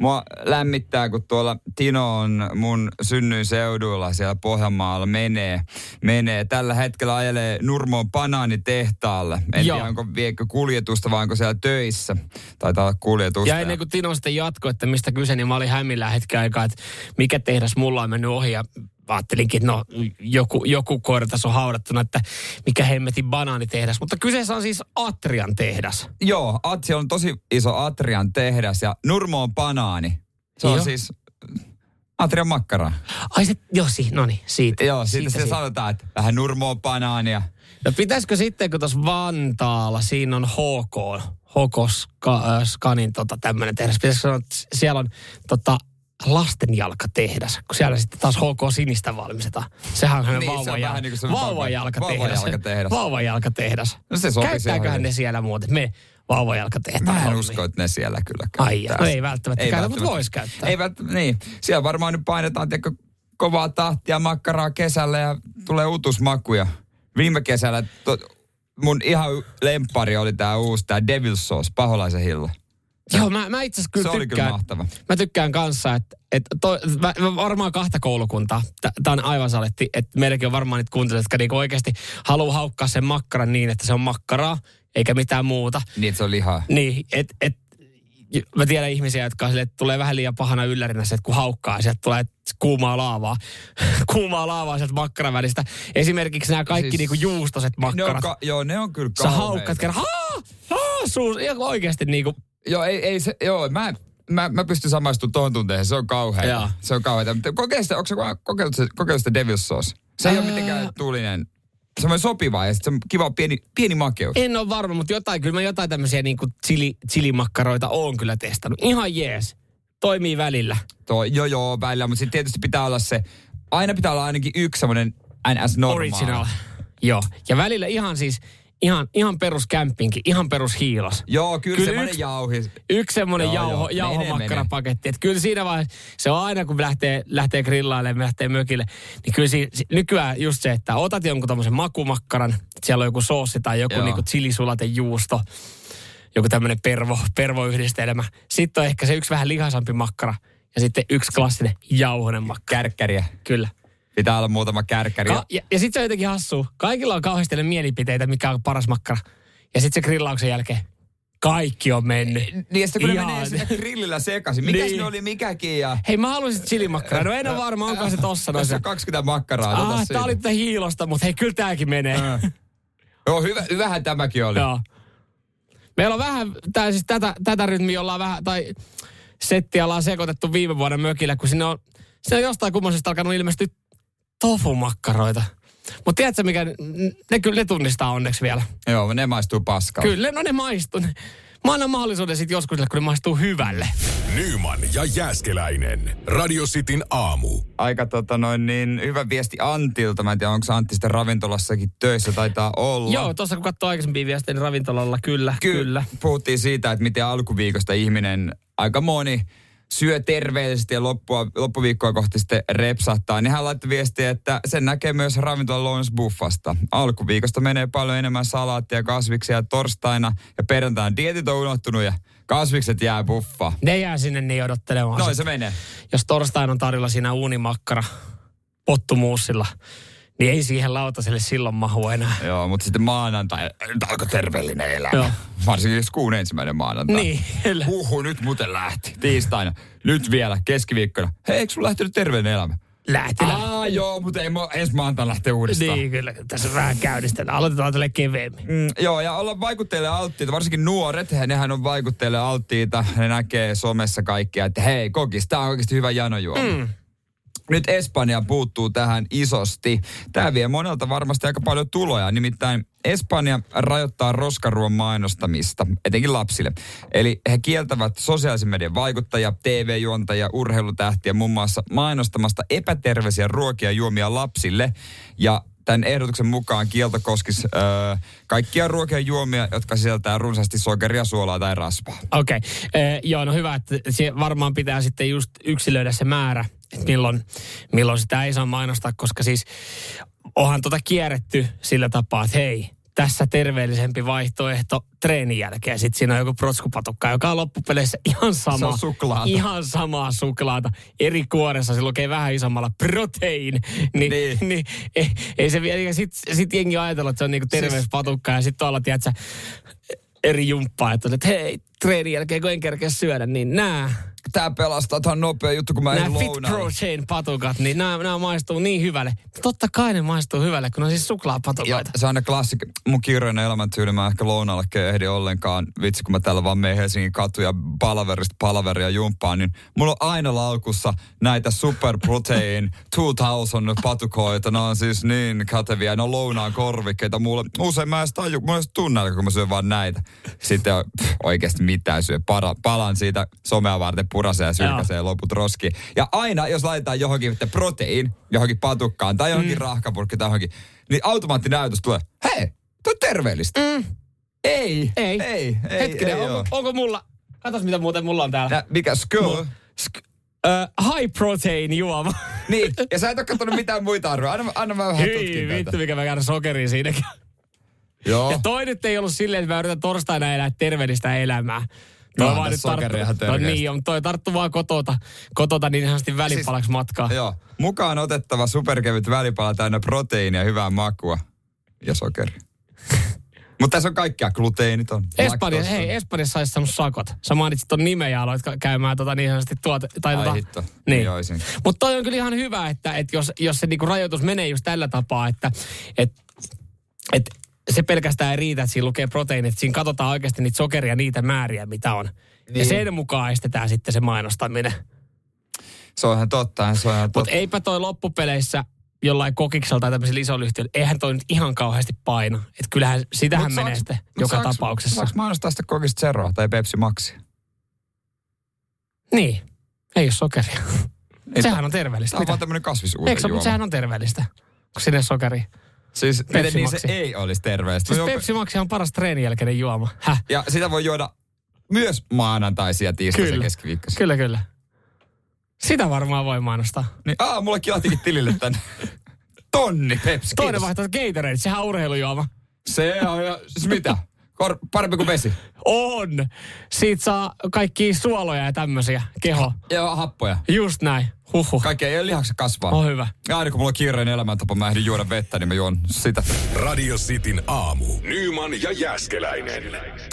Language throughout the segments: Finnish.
Mua lämmittää, kun tuolla Tino on mun synnyin seuduilla siellä Pohjanmaalla menee. menee. Tällä hetkellä ajelee Nurmoon banaanitehtaalle. En Joo. tiedä, onko viekö kuljetusta vai onko siellä töissä. Taitaa olla kuljetusta. Ja ennen kuin Tino sitten jatkoi, että mistä kyse, niin mä olin hämillä hetken aikaa, että mikä tehdas mulla on mennyt ohi. Ja ajattelinkin, että no joku, joku koira tässä on haudattuna, että mikä hemmetin banaanitehdas. Mutta kyseessä on siis Atrian tehdas. Joo, Atsi on tosi iso Atrian tehdas ja Nurmo on banaani. Se on Joo. siis Atrian makkara. Ai se, joo, si, no niin, siitä. Joo, siitä, siitä, se sanotaan, että vähän Nurmo on banaania. No pitäisikö sitten, kun tuossa Vantaalla, siinä on HK, HK Ska, äh, Skanin tota, tämmöinen tehdas, pitäisikö sanoa, että siellä on tota, lastenjalkatehdas, kun siellä sitten taas HK Sinistä valmistetaan. Sehän on Niin, niin, se on vauvajalka, vähän niin vauvajalkatehdas. vauvajalkatehdas. Vauvajalkatehdas. No se sopisi Käyttääköhän ne siellä muuten? Me vauvajalkatehtaan Mä en usko, että ne siellä kyllä Ai, käyttää. no ei välttämättä käytä, mutta vois käyttää. Ei välttämättä, niin. Siellä varmaan nyt painetaan tiedätkö, kovaa tahtia makkaraa kesällä ja tulee utusmakuja. Viime kesällä to, mun ihan lempari oli tää uusi, tää Devil's Sauce, paholaisen hilla. Joo, mä, mä itse asiassa kyllä Se oli kyllä tykkään. mahtava. Mä tykkään kanssa, että, mä varmaan kahta koulukuntaa. Tämä on aivan saletti, että meilläkin on varmaan niitä kuuntelijoita, jotka niinku oikeasti haluaa haukkaa sen makkaran niin, että se on makkaraa, eikä mitään muuta. Niin, että se on lihaa. Niin, että et, mä tiedän ihmisiä, jotka sille, että tulee vähän liian pahana yllärinä se, että kun haukkaa, sieltä tulee kuumaa laavaa. kuumaa laavaa sieltä makkaran välistä. Esimerkiksi nämä kaikki Siis- niinku juustoset Ne on, makkarat. ka- joo, ne on kyllä Sä kauheita. haukkaat kerran, haa, haa, suus, ihan oikeasti niinku, Joo, ei, ei se, joo, mä, mä, mä pystyn samaistumaan tuohon tunteeseen, se on kauheaa. Se on kauheaa. Sitä, onko se kokeillut, se- kokeillut sitä Devil's Sauce? Se ei ole Ää. mitenkään tuulinen. Semmoinen sopiva ja sitten se on kiva pieni, pieni makeus. En ole varma, mutta jotain, kyllä mä jotain tämmöisiä niinku chili, chilimakkaroita oon kyllä testannut. Ihan jees. Toimii välillä. Tuo, joo, joo, välillä, mutta sitten tietysti pitää olla se, aina pitää olla ainakin yksi semmoinen NS normaali. Original. Joo. Ja välillä ihan siis, ihan, ihan perus kämppinki, ihan perus hiilos. Joo, kyllä, Kyllä semmoinen yksi- jauhi. Yksi semmoinen jauho, jauhomakkarapaketti. Että kyllä siinä vaiheessa, se on aina kun lähtee, lähtee grillailemaan, lähtee mökille, niin kyllä si, si, nykyään just se, että otat jonkun tommosen makumakkaran, että siellä on joku soossi tai joku Joo. niinku chilisulatejuusto, joku tämmöinen pervo, pervoyhdistelmä. Sitten on ehkä se yksi vähän lihasampi makkara ja sitten yksi klassinen jauhonen makkara. Kärkkäriä. Kyllä. Pitää olla muutama kärkkäri. Ka- ja, ja sitten se on jotenkin hassua. Kaikilla on kauheasti ne mielipiteitä, mikä on paras makkara. Ja sitten se grillauksen jälkeen kaikki on mennyt. Niin, ja sitten kun ne Ihan. menee siinä grillillä sekaisin. Mikäs Niin. ne oli mikäkin ja... Hei, mä haluaisin chilimakkaraa. No en ole varma, onko se tossa Tässä on 20 makkaraa. Ah, tää oli tätä hiilosta, mutta hei, kyllä tääkin menee. Joo, hyvä, hyvähän tämäkin oli. Joo. Meillä on vähän, tää siis tätä, tätä rytmiä ollaan vähän, tai settiä ollaan sekoitettu viime vuoden mökillä, kun sinne on, sinne on jostain kummallisesta alkanut ilmestyä tofumakkaroita. Mutta tiedätkö mikä, ne kyllä ne tunnistaa onneksi vielä. Joo, ne maistuu paskalta. Kyllä, no ne maistuu. Mä annan mahdollisuuden sitten joskus, sille, kun ne maistuu hyvälle. Nyman ja Jääskeläinen. Radio Cityn aamu. Aika tota noin niin, hyvä viesti Antilta. Mä en tiedä, onko Antti sitten ravintolassakin töissä, taitaa olla. Joo, tuossa kun katsoo aikaisempia viestejä, niin ravintolalla kyllä, Ky- kyllä. Puhuttiin siitä, että miten alkuviikosta ihminen, aika moni syö terveellisesti ja loppua, loppuviikkoa kohti sitten repsahtaa. Niin hän laittoi viestiä, että sen näkee myös ravintola Lawrence Buffasta. Alkuviikosta menee paljon enemmän salaattia, kasviksia ja torstaina ja perjantaina dietit on unohtunut ja kasvikset jää buffa. Ne jää sinne niin odottelemaan. Noin se menee. Jos torstaina on tarjolla siinä uunimakkara pottumuussilla, niin ei siihen lautaselle silloin mahu enää. Joo, mutta sitten maanantai, nyt alkoi terveellinen elämä. Joo. Varsinkin jos kuun ensimmäinen maanantai. Niin, kyllä. Huhu, nyt muuten lähti. Tiistaina. Nyt vielä, keskiviikkona. Hei, eikö sun lähtenyt terveellinen elämä? Lähti, lähti. Aa, joo, mutta ei mua ensi maanantaina lähteä uudestaan. Niin, kyllä. Tässä vähän käynnistetään. Aloitetaan tälle keveemmin. Mm, joo, ja olla vaikutteille alttiita, varsinkin nuoret, he- nehän on vaikutteille alttiita. Ne näkee somessa kaikkia, että hei, kokis, tää on oikeasti hyvä janojuoma. Mm. Nyt Espanja puuttuu tähän isosti. Tämä vie monelta varmasti aika paljon tuloja. Nimittäin Espanja rajoittaa roskaruon mainostamista, etenkin lapsille. Eli he kieltävät sosiaalisen median vaikuttajia, TV-juontajia, urheilutähtiä muun muassa mainostamasta epäterveisiä ruokia ja juomia lapsille. Ja tämän ehdotuksen mukaan kielto koskisi öö, kaikkia ruokia ja juomia, jotka sisältää runsaasti sokeria, suolaa tai rasvaa. Okei. Okay. Eh, joo, no hyvä, että varmaan pitää sitten just yksilöidä se määrä, että milloin, milloin sitä ei saa mainostaa, koska siis onhan tota kierretty sillä tapaa, että hei, tässä terveellisempi vaihtoehto treenin jälkeen. Sitten siinä on joku protskupatukka, joka on loppupeleissä ihan sama. Se on suklaata. Ihan samaa suklaata. Eri kuoressa se lukee vähän isommalla protein. Ni, Niin. niin. ei, ei se vielä, sitten sit jengi ajatella, että se on niinku terveyspatukka ja sitten tuolla, tiedätkö, eri jumppaa, että, että hei, treenin jälkeen kun en kerkeä syödä, niin nää, Tää pelastaa, tää on nopea juttu, kun mä nämä en Fit. Protein patukat, niin nämä, nämä maistuu niin hyvälle. Totta kai ne maistuu hyvälle, kun ne on siis Ja suklaapatukoita. se on aina klassik, mun kiireinen elämäntyyli, mä ehkä lounalle ehdi ollenkaan. Vitsi, kun mä täällä vaan menen Helsingin katuja palaverista palaveria jumppaan, niin mulla on aina laukussa näitä Super Protein 2000 patukoita. Ne on siis niin käteviä, ne on lounaan korvikkeita. Mulle, usein mä en edes taju, mulla ei edes tunne, kun mä syön vaan näitä. Sitten pff, oikeasti mitään syö. Para, palan siitä somea varten purasee ja sylkäsee loput roski. Ja aina, jos laitetaan johonkin että protein, johonkin patukkaan tai johonkin mm. rahkapurkki tai johonkin, niin automaattinäytös tulee, hei, tuo terveellistä. Mm. Ei, Ei. ei, ei, Hetkinen, ei onko, onko mulla, katos mitä muuten mulla on täällä. Nä, mikä skull? Sk- ö, high protein juoma. Niin, ja sä et ole katsonut mitään muita arvoja. Anna, anna mä vähän Hyi vittu, mikä mä käydän sokeria siinäkin. Joo. Ja toi nyt ei ollut silleen, että mä yritän torstaina elää terveellistä elämää. Toi vaan nyt ihan tarttu, no niin, on, toi tarttu vaan kotota, kotota niin sanotusti välipalaksi matkaa. Joo. Mukaan otettava superkevyt välipala täynnä proteiinia, hyvää makua ja sokeri. Mutta tässä on kaikkea. Gluteenit on. Espanja, hei, Espanjassa saisi saanut sakot. Sä mainitsit ton nimen ja aloit käymään tota niin sanotusti tuote, tai Ai tota, hitto. Niin. Niin. Mutta toi on kyllä ihan hyvä, että, että jos, jos se niinku rajoitus menee just tällä tapaa, että et, et se pelkästään ei riitä, että siinä lukee proteiinit. Siinä katsotaan oikeasti niitä sokeria, niitä määriä, mitä on. Niin. Ja sen mukaan estetään sitten se mainostaminen. Se on ihan totta. Se on ihan Mutta totta. eipä toi loppupeleissä jollain kokiksella tai tämmöisellä isolla yhtiöllä, eihän toi nyt ihan kauheasti paina. Että kyllähän sitähän Mut menee saaks- sitten joka saaks- tapauksessa. Saanko mainostaa sitä kokista Zeroa tai Pepsi Maxia? Niin, ei ole sokeria. Ei, sehän on terveellistä. Tämä on Mitä? vaan tämmöinen kasvisuuden Eikö se, mutta sehän on terveellistä, kun sinne sokeria. Siis miten niin se Maxi. ei olisi terveellistä. Siis juon- Pepsi Max on paras treenin jälkeinen juoma. Häh? Ja sitä voi juoda myös maanantaisia, tiistaisia, Kyllä. keskiviikkoisia. Kyllä, kyllä. Sitä varmaan voi mainostaa. Niin, aa, mulle kilahtikin tilille tänne. Tonni Pepsi. Toinen vaihtoehto Gatorade, sehän on urheilujuoma. Se on jo, siis mitä? Kor, parempi kuin vesi. On! Siitä saa kaikki suoloja ja tämmöisiä keho. Ja happoja. Just näin. Huhhuh. Kaikki ei ole lihakset kasvaa. On hyvä. Ja aina kun mulla on kiireinen elämäntapa, mä ehdin juoda vettä, niin mä juon sitä. Radio Cityn aamu. Nyman ja Jäskeläinen.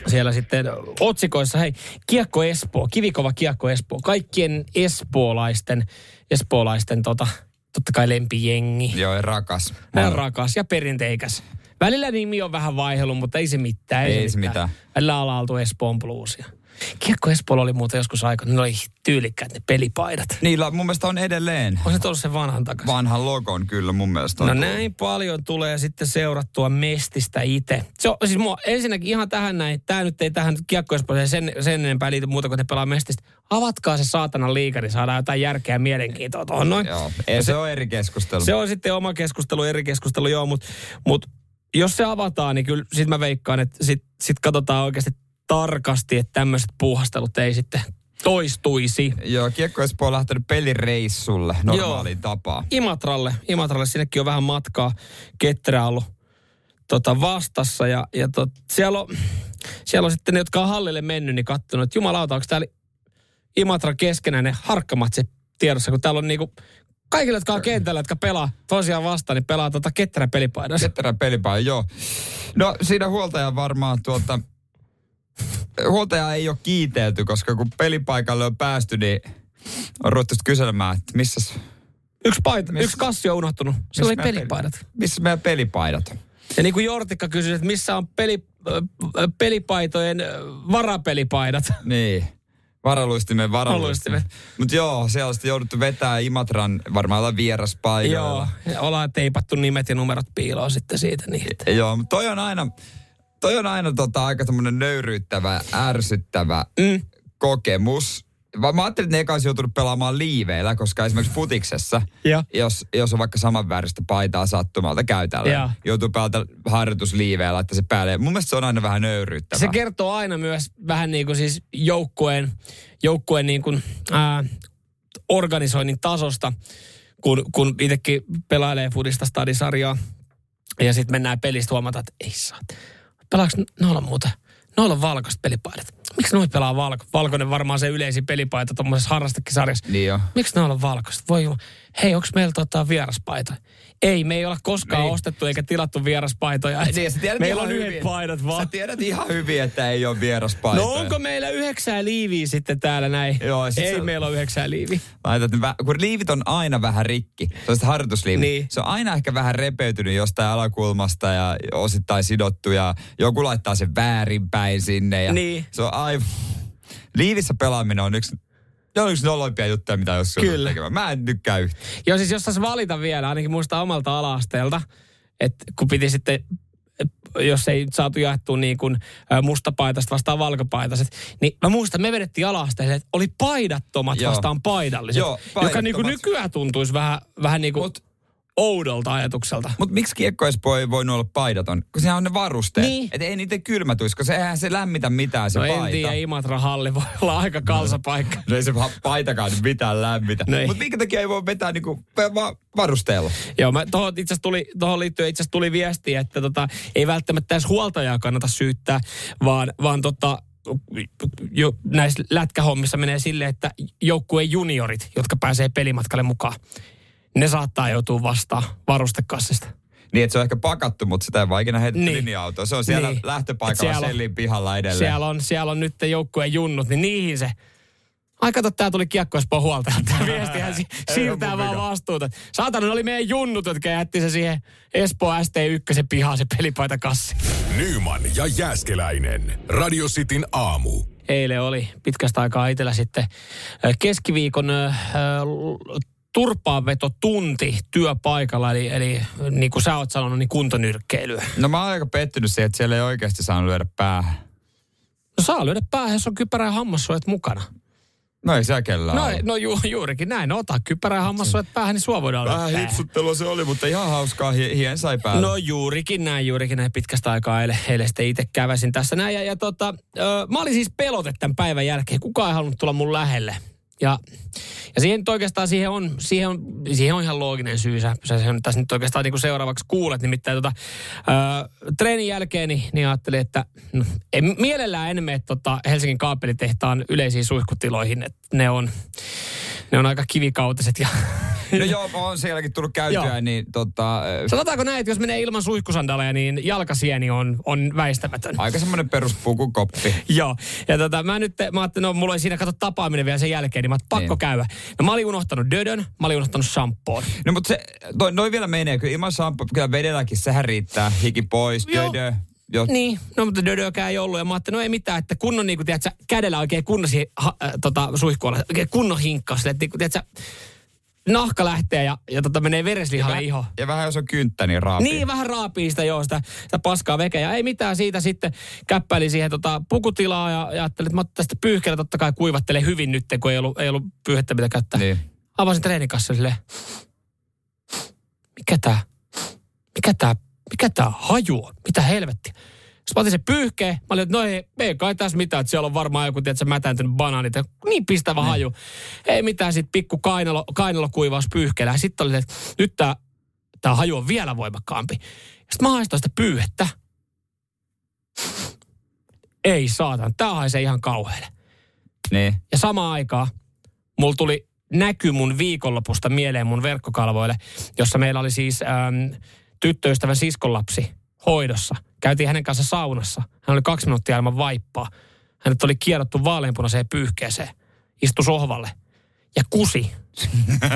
Siellä sitten otsikoissa, hei, Kiekko Espoo, kivikova Kiekko Espoo. Kaikkien espoolaisten, espoolaisten tota, totta kai lempijengi. Joo, ja rakas. Hän on rakas ja perinteikäs. Välillä nimi on vähän vaihdellut, mutta ei se mitään. Ei se mitään. Välillä ollaan oltu Espoon bluesia. Kiekko Espoolla oli muuten joskus aika, ne oli tyylikkäät ne pelipaidat. Niillä mun mielestä on edelleen On se tullut sen vanhan takaisin? vanhan logon kyllä mun mielestä. On No tullut. näin paljon tulee sitten seurattua Mestistä itse. Se on, siis mua, ensinnäkin ihan tähän näin, tämä nyt ei tähän Kiekko Espooseen sen, sen enempää liity muuta kuin te pelaa Mestistä. Avatkaa se saatanan liiga, niin saadaan jotain järkeä ja mielenkiintoa tuohon noin. Joo, ei, se, on eri keskustelu. Se on sitten oma keskustelu, eri keskustelu, joo, mutta mut, jos se avataan, niin kyllä sit mä veikkaan, että sit, sit katsotaan oikeasti tarkasti, että tämmöiset puuhastelut ei sitten toistuisi. Joo, Kiekko Espoo on lähtenyt pelireissulle normaaliin tapaan. Imatralle, Imatralle sinnekin on vähän matkaa, ketterä ollut tota, vastassa ja, ja tot, siellä, on, siellä on sitten ne, jotka on hallille mennyt, niin katsonut, että jumalauta, onko täällä Imatra keskenäinen harkkamatse tiedossa, kun täällä on niinku kaikille, jotka on kentällä, jotka pelaa tosiaan vastaan, niin pelaa tota ketterä pelipaidassa. Ketterä pelipäin, joo. No siinä huoltaja varmaan tuota... Huoltaja ei ole kiitelty, koska kun pelipaikalle on päästy, niin on ruvettu kyselemään, että missä, Yksi, paita, Miss- yksi kassi on unohtunut. Se oli pelipaidat. missä meidän pelipaidat. Ja niin kuin Jortikka kysyi, että missä on peli, ö, pelipaitojen ö, varapelipaidat. Niin. Varaluistimen varaluistimen. Mutta joo, siellä on sitten jouduttu vetää Imatran varmaan olla Joo, vieraspaikalla. ja ollaan teipattu nimet ja numerot piiloon sitten siitä. Niin. että- Joo, mutta toi on aina, toi on aina tota, aika tämmönen nöyryyttävä, ärsyttävä Mm. kokemus. Mä ajattelin, että ne eka olisi joutunut pelaamaan liiveillä, koska esimerkiksi futiksessa, Ja. jos, jos on vaikka samanväristä paitaa sattumalta käytällä, Joo. joutuu päältä harjoitusliiveillä laittaa se päälle. Mun mielestä se on aina vähän nöyryyttävää. Se kertoo aina myös vähän niin kuin siis joukkueen, joukkueen niin kuin, ää, organisoinnin tasosta, kun, kun itsekin pelailee futista stadisarjaa Ja sitten mennään pelistä huomata, että ei saa. Pelaaks noilla muuta? Noilla on valkoiset pelipaidat. Miksi noi pelaa valko? Valkoinen varmaan se yleisin pelipaita tuommoisessa harrastekisarjassa. Niin jo. Miksi noilla on valkoiset? Voi jumala. Hei, onko meillä tota vieraspaita? Ei, me ei olla koskaan Niin. ostettu eikä tilattu vieraspaitoja. Niin, sä tiedät meillä on yhdet hyvin. paidat Sä vaan. tiedät ihan hyvin, että ei ole vieraspaitoja. No onko meillä yhdeksää liiviä sitten täällä näin? Joo, sit ei se- meillä ole yhdeksää liiviä. Laitat kun liivit on aina vähän rikki, sellaiset harjoitusliivit, Niin. se on aina ehkä vähän repeytynyt jostain alakulmasta ja osittain sidottu ja joku laittaa sen väärinpäin sinne. Ja Niin. Se on aivan... Liivissä pelaaminen on yksi, se on yksi noloimpia juttuja, mitä jos Kyllä. tekemään. Mä en tykkää yhtään. Joo, siis jos saisi valita vielä, ainakin muista omalta ala-asteelta, että kun piti sitten, jos ei saatu jaettua niin kuin mustapaitasta vastaan valkopaitaiset, niin mä muistan, me vedettiin ala-asteelle, että oli paidattomat Joo. vastaan paidalliset, Joo, joka niin kuin paidattomat. nykyään tuntuisi vähän, vähän niin kuin Mut- oudolta ajatukselta. Mutta miksi kiekkoespo ei voinut olla paidaton? Kun sehän on ne varusteet. Niin. Että ei niitä kylmätuisi, koska eihän se lämmitä mitään se No paita. en tiedä, Imatra halli voi olla aika kalsapaikka. No ei se paitakaan mitään lämmitä. No. Mutta minkä takia ei voi vetää niinku va- varusteella? Joo, mä tohon, itse tuli, tohon liittyen itse tuli viesti, että tota, ei välttämättä edes huoltajaa kannata syyttää, vaan, vaan tota, jo, näissä lätkähommissa menee silleen, että joukkueen juniorit, jotka pääsee pelimatkalle mukaan, ne saattaa joutua vastaan varustekassista. Niin, että se on ehkä pakattu, mutta sitä ei vaan ikinä heitetty Niin. linja-autoon. Se on siellä Niin. lähtöpaikalla siellä on- sellin pihalla edelleen. Siellä on, siellä on nyt joukkueen junnut, niin niihin se Ai kato, tää tuli kiekkoispo huoltaja. Tämä viestihän si- siirtää vaan vika. vastuuta. Saatana, oli meidän junnut, jotka jätti se siihen Espoo ST1 pihaan se pelipaitakassi. Nyman ja Jääskeläinen. Radio Cityn aamu. eilen oli pitkästä aikaa itsellä sitten keskiviikon ö, turpaanvetotunti työpaikalla, eli, eli niin kuin sä oot sanonut, niin kuntonyrkkeilyä. No mä oon aika pettynyt siihen, että siellä ei oikeasti saanut lyödä päähän. No saa lyödä päähän, jos on kypärä ja hammassuojat mukana. No ei siellä kellään No, ollut. no ju, juurikin näin, no, ota kypärä ja hammassuojat päähän, niin sua voidaan Vähän hipsuttelua se oli, mutta ihan hauskaa. Hie- Hien sai päälle. No juurikin näin, juurikin näin pitkästä aikaa eilen, eilen sitten itse käväsin tässä näin. Ja, ja tota, ö, mä olin siis pelote tämän päivän jälkeen, kukaan ei halunnut tulla mun lähelle. Ja, ja siihen nyt oikeastaan siihen on, siihen on, siihen on ihan looginen syy. Sä, sä sen tässä nyt oikeastaan niin kuin seuraavaksi kuulet. Nimittäin tota, ö, treenin jälkeen niin, niin ajattelin, että no, en, mielellään en mene tota Helsingin kaapelitehtaan yleisiin suihkutiloihin. Että ne on, ne on aika kivikautiset ja No joo, on sielläkin tullut käytyä, Joo. niin tota, Sanotaanko näin, että jos menee ilman suihkusandaleja, niin jalkasieni on, on väistämätön. aika semmoinen peruspukukoppi. Joo. Ja tota, mä nyt, mä ajattelin, no mulla oli siinä kato tapaaminen vielä sen jälkeen, niin mä oon, pakko Niin. käydä. No mä olin unohtanut dödön, mä olin unohtanut shampoon. No mutta se, toi, noi vielä menee, kyllä ilman shampoo, kyllä vedelläkin, sehän riittää, hiki pois, dödö. Jo, Niin, no mutta dödökään ei ollut. Ja mä ajattelin, no ei mitään, että kunnon niin kuin, tiedätkö, kädellä oikein kunnon siihen, ha, äh, tota, suihkuolla, oikein kunnon hinkkaus. Sille, että niin kuin, tiedätkö, nahka lähtee ja, ja tota, menee vereslihalle iho. ja vähän jos on kynttä, niin raapii. Niin, vähän raapii sitä joo, sitä, sitä paskaa vekeä. Ja ei mitään siitä sitten käppäili siihen tota, pukutilaa ja, ja ajattelin, että mä tästä pyyhkeellä totta kai kuivattele hyvin nyt, kun ei ollut, ei ollut pyyhettä mitä käyttää. Niin. Avasin treenikassa silleen, mikä tää, mikä tää, mikä tää haju on? Mitä helvettiä? Sitten mä otin sen pyyhkeen. Mä olin, että no ei, ei kai tässä mitään, että siellä on varmaan joku, tiedätkö, mätäntynyt banaanit. Niin pistävä haju. Ei mitään, sit pikku kainalo, kainalokuivaus pyyhkeellä. Ja sitten oli, että nyt tää, tää haju on vielä voimakkaampi. Sitten mä haistoin sitä pyyhettä. Ei saatan, tää haisee ihan kauhealle. niin. Ja samaan aikaan mulla tuli näky mun viikonlopusta mieleen mun verkkokalvoille, jossa meillä oli siis äm, tyttöystävän siskonlapsi hoidossa. Käytiin hänen kanssa saunassa. Hän oli kaksi minuuttia ilman vaippaa. Hänet oli kierrottu vaaleanpunaiseen pyyhkeeseen. Istui sohvalle ja kusi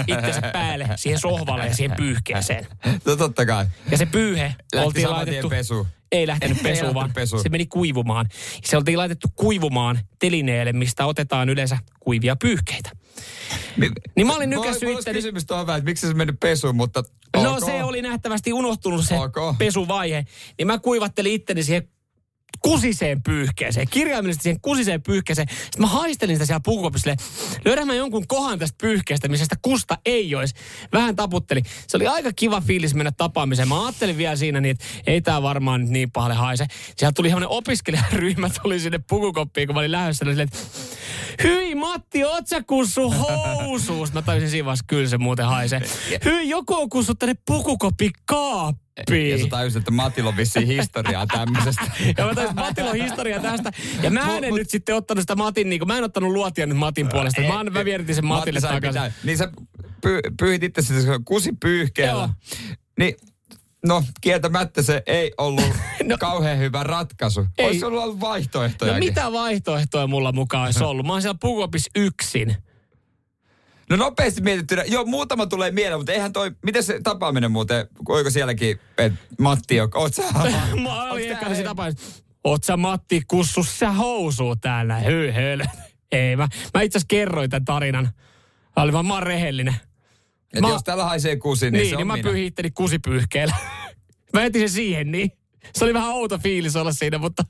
itsensä päälle siihen sohvalle ja siihen pyyhkeeseen. No totta kai. Ja se pyyhe Lähti oltiin laitettu... pesuun. Ei lähtenyt pesuun, vaan pesuun. se meni kuivumaan. Se oltiin laitettu kuivumaan telineelle, mistä otetaan yleensä kuivia pyyhkeitä. Niin mä olin nykässyt itteni- kysymys tuohon vähän, että miksi se meni pesuun, mutta No ok. se oli nähtävästi unohtunut se Ok. pesuvaihe. Niin mä kuivattelin itteni siihen kusiseen pyyhkeeseen, kirjaimellisesti siihen kusiseen pyyhkeeseen. Sitten mä haistelin sitä siellä pukukopissa silleen, löydän mä jonkun kohan tästä pyyhkeestä, missä sitä kusta ei olisi. Vähän taputteli. Se oli aika kiva fiilis mennä tapaamiseen. Mä ajattelin vielä siinä niin, että ei tää varmaan nyt niin pahalle haise. Sieltä tuli semmoinen opiskelijaryhmä, tuli sinne pukukoppiin, kun mä olin lähdössä. Niin silleen, että, Hyi Matti, oot sä kussu housuus? Mä tajusin siinä vaiheessa, kyllä se muuten haisee. Hyi, joku on kussut tänne pukukoppi kaappiin. Ja sä tajusit, että Matilla on vissiin historiaa tämmöisestä. ja mä taisin, Matilla on historia tästä. Ja mä en nyt sitten ottanut sitä Matin, niin kuin, mä en ottanut luotia nyt Matin puolesta. Mä, mä vierin sen Matille Matti takaisin. pitää. Niin sä py, pyyhit itse kusi pyyhkeellä. Joo. Niin, no kieltämättä se ei ollut No. kauhean hyvä ratkaisu. Ei. Olisi ollut ollut vaihtoehtoja. No mitä vaihtoehtoja mulla mukaan olisi ollut? Mä oon siellä pukopis yksin. No nopeasti mietittynä, joo muutama tulee mieleen, mutta eihän toi, miten se tapaaminen muuten, oiko sielläkin, että Matti, oot sä? Mä olin sitä painoa, Oot sä Matti kussu sä housuu täällä? Hyy höl. Ei mä, mä itse asiassa kerroin tämän tarinan. Mä olin vaan, mä rehellinen. Et Mä- jos täällä haisee kusi, niin, Niin, se niin, on niin mä minä. pyyhin itteni kusipyyhkeellä. mä etin sen siihen, niin. Se oli vähän outo fiilis olla siinä, mutta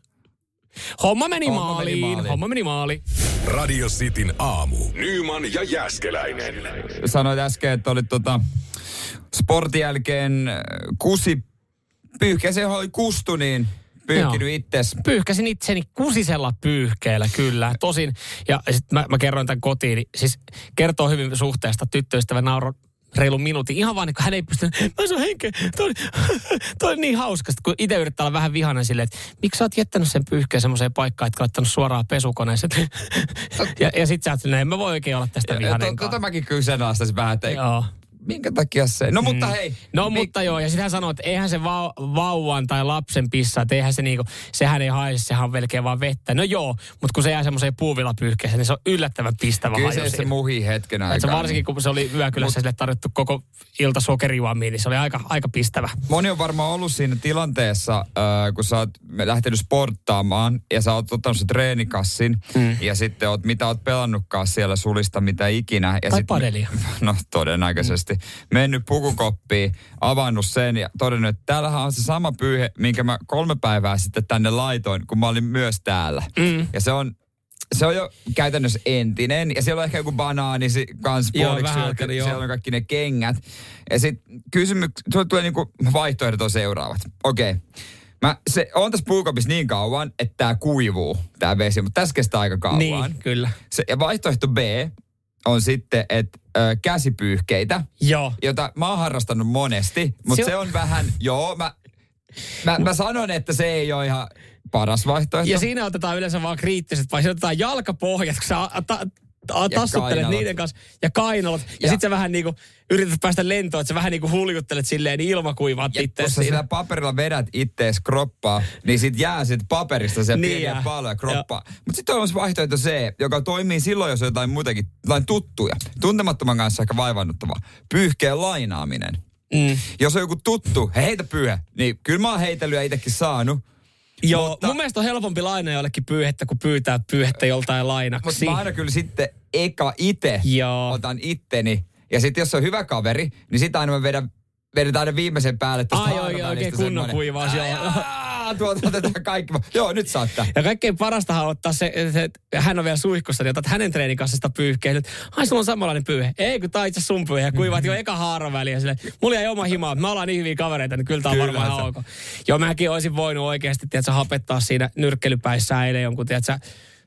homma meni, Homma meni maaliin. maaliin. Homma meni maaliin. Radio Cityn aamu. Nyman ja Jäskeläinen. Sanoit äsken, että olit tota sportin jälkeen kusi pyyhkeeseen kustu, niin pyyhkinyt Joo. itses. Pyyhkäsin itseni kusisella pyyhkeellä, kyllä. Tosin, ja sitten mä, mä kerroin tämän kotiin, niin siis kertoo hyvin suhteesta tyttöystävä nauro reilun minuutin. Ihan vaan, kun hän ei pystynyt, mä saan henkeä, toi, toi on niin hauska. Sitten kun itse yrittää olla vähän vihainen silleen, että miksi sä oot jättänyt sen pyyhkeen semmoiseen paikkaan, että laittanut suoraan pesukoneeseen. ja, ja sit sä oot en mä voi oikein olla tästä to- Tota mäkin kyseenalaistaisin vähän, että ei-. Minkä takia se... No mutta hei. No mi- mutta joo, ja sitten hän sanoi, että eihän se vau- vauvan tai lapsen pissa, että eihän se niinku, sehän ei haise, sehän on melkein vaan vettä. No joo, mutta kun se jää semmoiseen puuvillapyyhkeeseen, niin se on yllättävän pistävä Kyllä se, se muhii hetken Et se aikaa. varsinkin kun se oli yökylässä sille tarjottu koko ilta sokerijuomiin, niin se oli aika, aika pistävä. Moni on varmaan ollut siinä tilanteessa, äh, kun sä oot lähtenyt sporttaamaan ja sä oot ottanut se treenikassin mm. ja sitten oot, mitä oot pelannutkaan siellä sulista, mitä ikinä. Ja Tai sit- padelia. No todennäköisesti. Mennyt pukukoppiin, avannut sen ja todennut, että täällähän on se sama pyyhe, minkä mä kolme päivää sitten tänne laitoin, kun mä olin myös täällä. Mm. Ja se on se on jo käytännössä entinen. Ja siellä on ehkä joku banaani si- kans Joo, puoliksi. alkeli, joo. siellä on kaikki ne kengät. Ja sitten kysymys, sulle tulee niinku vaihtoehdot on seuraavat. Okei. Okay. Mä se, on tässä puukopissa niin kauan, että tämä kuivuu, tämä vesi, mutta tässä kestää aika kauan. Niin, kyllä. Se, ja vaihtoehto B on sitten, että käsipyyhkeitä, Joo. jota mä oon harrastanut monesti, mutta Se se, on- on vähän, joo, mä, mä, mä sanon, että se ei ole ihan paras vaihtoehto. Ja siinä otetaan yleensä vaan kriittiset, vai siinä otetaan jalkapohjat, kun sä ta- tassuttelet kainalot. niiden kanssa, ja kainalot. Ja, ja Ja- sit sä vähän niinku yrität päästä lentoon, että sä vähän niinku huljuttelet silleen, niin ilmakuivaat Ja itse kun sä sillä paperilla vedät ittees kroppaa, niin sit jää sit paperista se Niin pieniä paloja kroppaa. Mutta sitten on myös vaihtoehto C, joka toimii silloin, jos on jotain muitakin, jotain tuttuja. Tuntemattoman kanssa ehkä vaivannuttavaa. Pyyhkeen lainaaminen. Mm. Jos on joku tuttu, he heitä pyyhe, niin kyllä mä oon heitellyt ja itsekin saanut. Joo, Mutta- mun mielestä on helpompi lainaa jollekin pyyhettä, kuin pyytää pyyhettä joltain lainaksi. Mutta mä aina kyllä sitten eka itse otan itteni. Ja sitten jos on hyvä kaveri, niin sitä aina mä vedän, vedetään aina viimeisen päälle tästä Ai, haarvälistä oikein- kunnon semmoinen, kuivaus, joo. "Aa, Tuolta otetaan kaikki. Joo, nyt saattaa. Ja kaikkein parastahan on ottaa se, että hän on vielä suihkussa, niin otat hänen treenikassista pyyhkeen. Nyt, ai sulla on samanlainen pyyhe. Ei, kun tää itse sun pyyhe. Ja kuivaat jo eka haaran väliin. Sille, mulla jäi oma himaa. Me ollaan niin hyviä kavereita, niin kyllä tää on Kyllä varmaan ihan ok. Joo, mäkin olisin voinut oikeasti, tiedätkö, hapettaa siinä nyrkkelypäissä eilen jonkun, tiedätkö,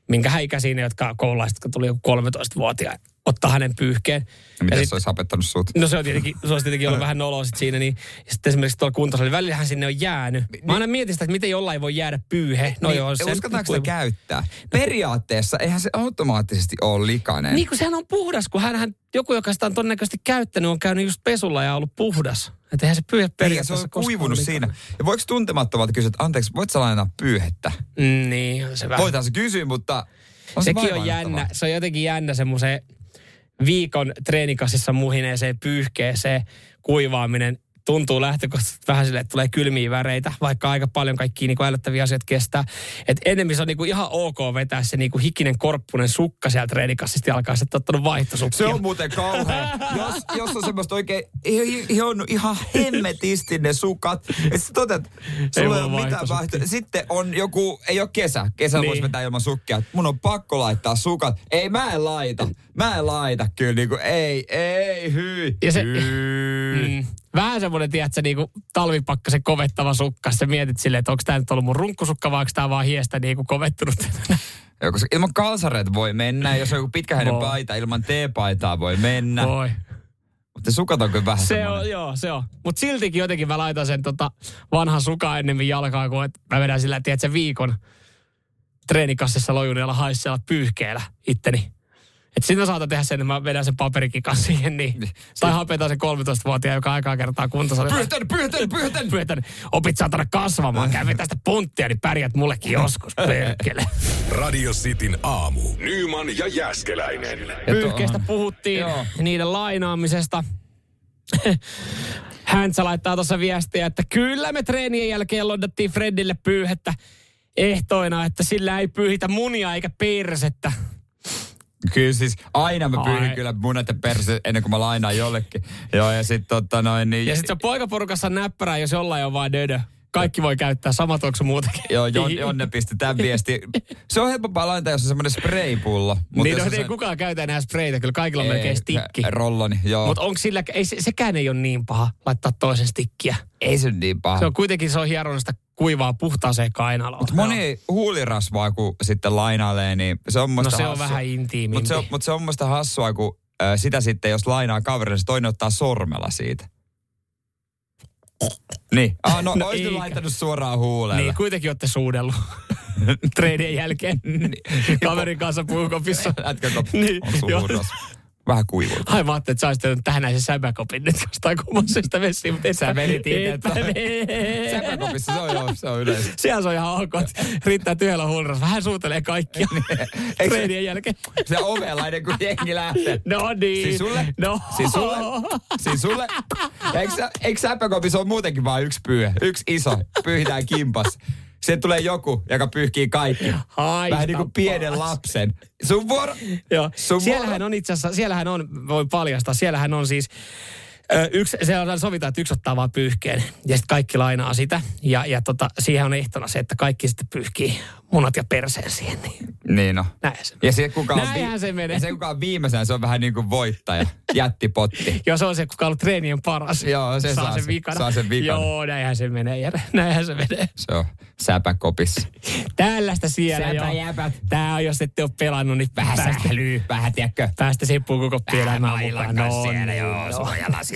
minkä ikäisiä ne, jotka koululaiset, jotka tuli joku 13-vuotiaan, ottaa hänen pyyhkeen. Ja Ja miten sit- se olisi hapettanut sut? No se on tietenkin, se olisi tietenkin ollut vähän noloa sit siinä. Niin, ja sitten esimerkiksi tuolla kuntosalilla, välillähän sinne on jäänyt. Mä aina mietin sitä, että miten jollain voi jäädä pyyhe. No niin, joo, se uskotaanko sitä käyttää? Periaatteessa eihän se automaattisesti ole likainen. Niin kun sehän on puhdas, kun hänhän, joku, joka sitä on todennäköisesti käyttänyt, on käynyt just pesulla ja ollut puhdas. Että eihän se pyyhe Ei, ja se periaatteessa on kuivunut siinä. Ja voiko tuntemattomalta kysyä, että anteeksi, voit sä lainaa pyyhettä? Mm, niin, on se vähän. Voitaisiin se kysyä, mutta on se Sekin on vaivaannuttavaa. jännä. Se on jotenkin jännä semmoiseen viikon treenikassissa muhineeseen pyyhkeeseen kuivaaminen tuntuu lähtökohtaisesti vähän silleen, että tulee kylmiä väreitä, vaikka aika paljon kaikkia niin älyttäviä asioita kestää. Et enemmän se on niin kuin ihan ok vetää se niin kuin hikinen korppunen sukka sieltä treenikassista ja alkaa sitten ottanut vaihtosukkia. Se on muuten kauhea. jos, jos on semmoista oikein ihan, ihan hemmetisti ne sukat. Ja sitten totet, sulla ei ole mitään vaihtoehtoa. Sitten on joku, ei ole kesä. Kesällä Niin. voisi vetää ilman sukkia. Mun on pakko laittaa sukat. Ei, mä en laita. Mä en laita kyllä. Niin kuin, ei, ei, hyi. Ja se- hyi. Mm. Vähän semmoinen, tiedätkö, niin kuin talvipakkasen kovettava sukka. Sä mietit silleen, että onko tämä nyt ollut mun runkkusukka vai onko tämä vaan hiestä niin kuin kovettunut. Joo, koska ilman kalsareita voi mennä. Jos on joku pitkähäinen paita, ilman T-paitaa voi mennä. Voi. Se sukat on kyllä vähän Se semmoinen. on, joo, se on. Mutta siltikin jotenkin mä laitan sen tota vanhan sukan ennemmin jalkaa, kuin että mä vedän sillä, tiedätkö, viikon treenikassissa lojunilla haisseella pyyhkeellä itteni. Että sitten saatan tehdä sen, että mä vedän sen paperikikan siihen, niin. Tai hapetaan sen 13-vuotiaan, joka aikaa kertaa kuntosalilla. Pyhtän, pyhtän, pyhtän! Pyötän, opit saatana kasvamaan, käy tästä punttia, niin pärjät mullekin joskus, perkele. Radio Cityn aamu. Nyman ja Jäskeläinen. Pyyhkeestä puhuttiin, Joo. niiden lainaamisesta. Häntsä laittaa tuossa viestiä, että kyllä me treenien jälkeen loddattiin Fredille pyyhettä ehtoina, että sillä ei pyyhitä munia eikä persettä. Kyllä siis aina mä pyyhin Ai. kyllä munat ja perse ennen kuin mä lainaan jollekin. Joo ja sit tota noin niin... Ja sitten se on poikaporukassa näppärää, jos jollain on vaan dödö. Kaikki voi käyttää, sama tuoksu muutakin. Joo, Jon, Jonne pisti tämän viesti. Se on helpompaa lainata, jos on semmoinen spraypullo. Mut niin no, on ei se- kukaan käytä enää spreitä, kyllä kaikilla on Ei, melkein stikki. Rolloni, joo. Mutta onko sillä, ei, se, sekään ei ole niin paha laittaa toisen stikkiä. ei se niin paha. Se on kuitenkin, se on hieronut sitä kuivaa puhtaaseen kainaloon. Mut moni huulirasvaa, kun sitten lainailee, niin se on No musta se on hassua. vähän intiimimpi. Mutta se, on, mut se on musta hassua, kun äh, sitä sitten, jos lainaa kaverille, se toinen ottaa sormella siitä. Niin. Ah, no, No no eikä. laittanut suoraan huulelle. Niin, kuitenkin olette suudellut treenien jälkeen kaverin kanssa puukopissa. Lätkäkoppi Niin. Vähän kuivulta. Ai mä ajattelin, että sä olisit tehnyt tähän näin sen säbäkopin nyt jostain kummosesta vessiin, mutta et Sä vedit itse. Säpäkopissa se on joo, se on yleensä. Siellä se on ihan ok, että riittää tyhjällä huulirassa. Vähän suutelee kaikkia treenien jälkeen. Se ovelainen, kun jengi lähtee. No niin. Siis sulle? No. Siis sulle? Siis sulle? Eikö, eikö säpäkopissa on muutenkin vain yksi pyyhe? Yksi iso. Pyyhitään kimpas. Sitten tulee joku, joka pyyhkii kaikki. Haista Vähän niin kuin pienen paas. lapsen. Sun vuoro. Joo. Sun Siellähän vuoro. on itse asiassa, siellähän on, voi paljastaa, siellähän on siis, yksi, siellä sovitaan, että yksi ottaa vaan pyyhkeen ja sitten kaikki lainaa sitä. Ja, ja tota, siihen on ehtona se, että kaikki sitten pyyhkii munat ja perseen siihen. Niin Niin no. näin se. Ja se, kuka on, Näinhän se menee. ja se, kuka on viimeisenä, se on vähän niin kuin voittaja. Jättipotti. Joo, se on se, kuka on ollut treenien paras. Joo, se saa sen sen- vikana. saa sen vikana. Joo, näinhän se menee, Jere. Näinhän se menee. Se on säpäkopissa. Tällaista siellä joo. Säpäjäpät. Tää on, jos ette ole pelannut, niin Vähän sählyy, vähän tiedätkö. päästä sippuun koko elämään mukaan. No, siellä, niin, joo, no.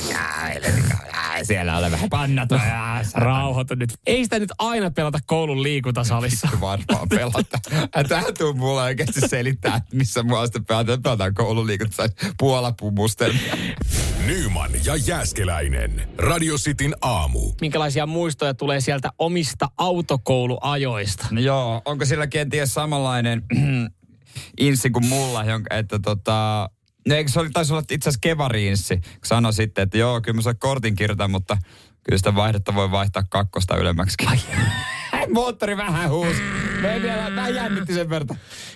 Suojalasit. Ää, Siellä ole vähän pannat. Rauhoitu nyt. Ei sitä nyt aina pelata koulun liikuntasalissa. varmaan pelata. Tää tuu mulle oikeasti selittää, että missä mua sitten pelataan. Pelataan koululiikuntaa puolapummustelmia. Nyman ja Jäskeläinen. Radio Cityn aamu. Minkälaisia muistoja tulee sieltä omista autokouluajoista? No joo, onko sillä kenties samanlainen insi kuin mulla, jonka, että tota... No eikö se oli, taisi olla itse asiassa kevariinssi, kun sanoi sitten, että joo, kyllä mä saan kortin kirjoitan, mutta kyllä sitä vaihdetta voi vaihtaa kakkosta ylemmäksi. Moottori vähän huusi. Me vielä, mä jännitti sen verta.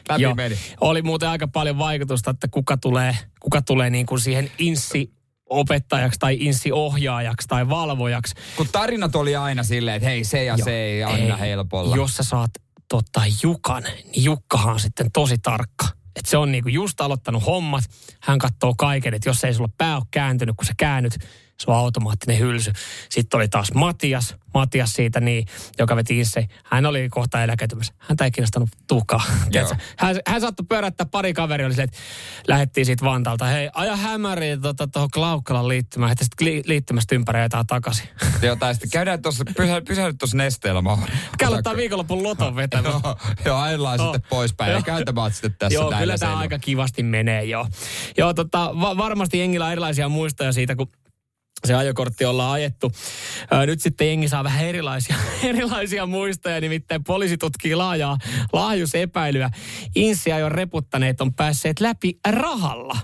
Läpi Joo. meni. Oli muuten aika paljon vaikutusta, että kuka tulee, kuka tulee niin kuin siihen inssi opettajaksi tai inssi-ohjaajaksi tai valvojaksi. Kun tarinat oli aina silleen, että hei se ja Joo. se ei aina helpolla. Jos sä saat tota, Jukan, niin Jukkahan on sitten tosi tarkka. Et se on niinku just aloittanut hommat. Hän katsoo kaiken, että jos ei sulla pää ole kääntynyt, kun sä käännyt, se on automaattinen hylsy. Sitten oli taas Matias, Matias siitä niin, joka veti itse. Hän oli kohta eläköitymässä. Häntä ei kiinnostanut tukaa. Hän, hän saattoi pyöräyttää pari kaveria, oli silleen, että lähdettiin siitä Vantaalta. Hei, aja hämäriin tuohon tota, Klaukkalan liittymään. Heti sitten li, liittymästä ympäri ajetaan takaisin. Joo, tai sitten käydään tuossa, pysä, pysähdy tuossa nesteellä. Mä Käy ottaa viikonlopun loton vetämään. Joo, joo ajellaan Joo. sitten poispäin. Ja Joo. kääntämään sitten tässä Joo, kyllä tämä aika kivasti menee, joo. Joo, tota, va- varmasti jengillä on erilaisia muistoja siitä, kun se ajokortti ollaan ajettu. Nyt sitten jengi saa vähän erilaisia, erilaisia muistoja, nimittäin poliisi tutkii laajaa laajuusepäilyä. Insiajon reputtaneet on päässeet läpi rahalla.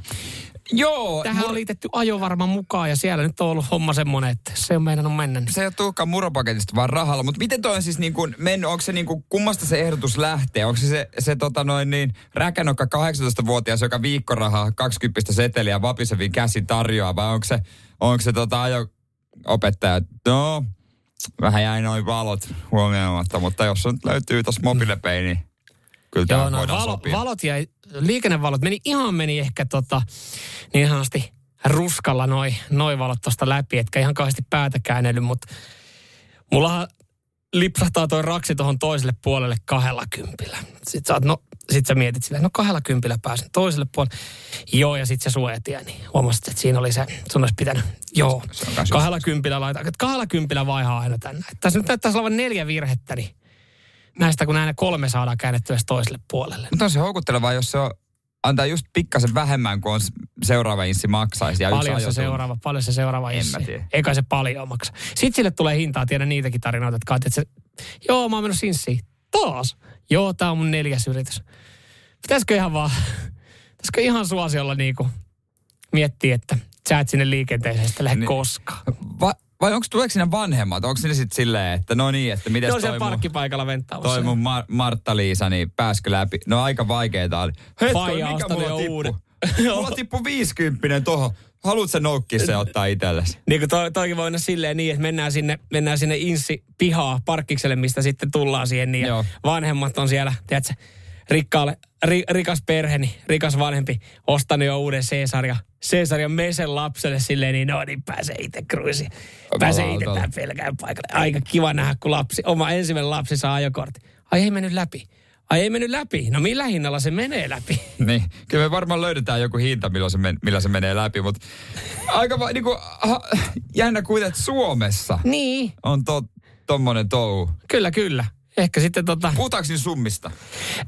Joo, Tähän on liitetty ajovarma mukaan ja siellä nyt on ollut homma semmoinen, että se on meidän on mennä. se ei ole tulekaan muropaketista vaan rahalla, mutta miten toi on siis niin kuin mennyt, onko se niin kuin, kummasta se ehdotus lähtee? Onko se se, se tota noin niin, räkänokka 18-vuotias, joka viikkorahaa 20 seteliä vapisevin käsin tarjoaa, vai onko se, onko se tota ajo opettaja, no, vähän jäi noin valot huomioimatta, mutta jos nyt löytyy tuossa mobiilepei, niin kyllä Joo, tämä no, valo, sopia. valot ja liikennevalot meni ihan meni ehkä tota, niin sanottu ruskalla noi, noi valot tosta läpi, etkä ihan kauheasti päätä käännellyt, mutta mullahan lipsahtaa toi raksi tuohon toiselle puolelle kahdella kympillä. Sitten sä oot, no sit sä mietit silleen, no kahdella kympillä pääsen toiselle puolelle. Joo, ja sitten se suojatie, niin huomasit, että siinä oli se, sun olisi pitänyt, joo, kahdella kympillä laita, kahdella kympillä vaihaa aina tänne. Tässä nyt näyttäisi olevan neljä virhettä, niin näistä kun näin kolme saadaan käännettyä toiselle puolelle. Mutta on se houkuttelevaa, jos se on, antaa just pikkasen vähemmän kuin on seuraava inssi maksaisi. Ja Paljon se seuraava, paljon se seuraava En mä issi. tiedä. Eikä se paljon maksa. Sitten sille tulee hintaa, tiedän niitäkin tarinoita, että, kaat, että se, joo, mä oon mennyt inssiin. Taas. Joo, tää on mun neljäs yritys. Pitäisikö ihan vaan, pitäisikö ihan suosiolla niinku miettiä, että sä et sinne liikenteeseen sitten lähde Niin. koskaan. Va, vai onko tuleeko sinne vanhemmat? Onko sinne sitten silleen, että no niin, että miten toi siellä mun, parkkipaikalla venttaamassa. toi mun Mar- Martta-Liisa, niin pääskö läpi? No aika vaikeeta oli. On mikä mulla tippu? uuden. mulla tippu 50 tohon. Haluatko sä noukkia se ottaa itsellesi? Niin kuin toi, toikin voi mennä silleen niin, että mennään sinne, mennään sinne insi pihaa parkkikselle, mistä sitten tullaan siihen. Niin Joo. vanhemmat on siellä, tiedätkö, rikkaalle, ri, rikas perhe, niin rikas vanhempi, ostanut jo uuden Caesaria, Caesaria Mesen lapselle silleen, niin no niin pääsee itse kruisiin. Pääsee itse tämän pelkään paikalle. Aika kiva nähdä, kun lapsi, oma ensimmäinen lapsi saa ajokortti. Ai ei mennyt läpi. Ai ei mennyt läpi. No millä hinnalla se menee läpi? Niin, kyllä me varmaan löydetään joku hinta, millä se, men, millä se menee läpi, mutta aika va, niinku, ha, jännä kuitenkin, että Suomessa niin, on to, tommonen touhu. kyllä kyllä. Ehkä sitten tota... Puhutaanko summista?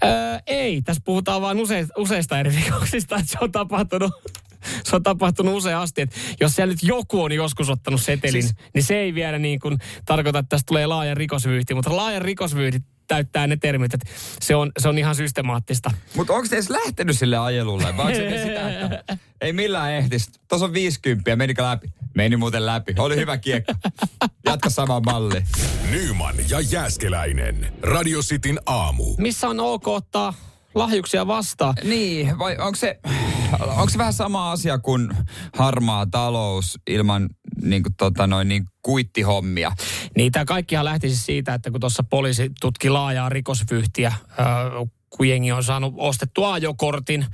Öö, ei, tässä puhutaan vain useista, useista eri rikoksista, että se on tapahtunut, se on tapahtunut useasti. Että jos siellä nyt joku on joskus ottanut setelin, siis, niin se ei vielä niin kuin tarkoita, että tästä tulee laaja rikosvyyhti, mutta laaja rikosvyyhti täyttää ne termit, että se on, se on ihan systemaattista. Mutta onko se edes lähtenyt sille ajelulle? Vai onko se sitä, että ei millään ehtisi? Tuossa on 50, menikö läpi? Meni muuten läpi. Oli hyvä kiekko. Jatka sama malli. Nyman ja Jääskeläinen. Radio Cityn aamu. Missä on ok ottaa lahjuksia vastaan? Niin, vai onko se, onko se vähän sama asia kuin harmaa talous ilman niin kuin, tota, noin, niin, kuittihommia? Niin tämä kaikkihan lähti siis siitä, että kun tuossa poliisi tutki laajaa rikosvyhtiä, öö, kun jengi on saanut ostettua ajokortin,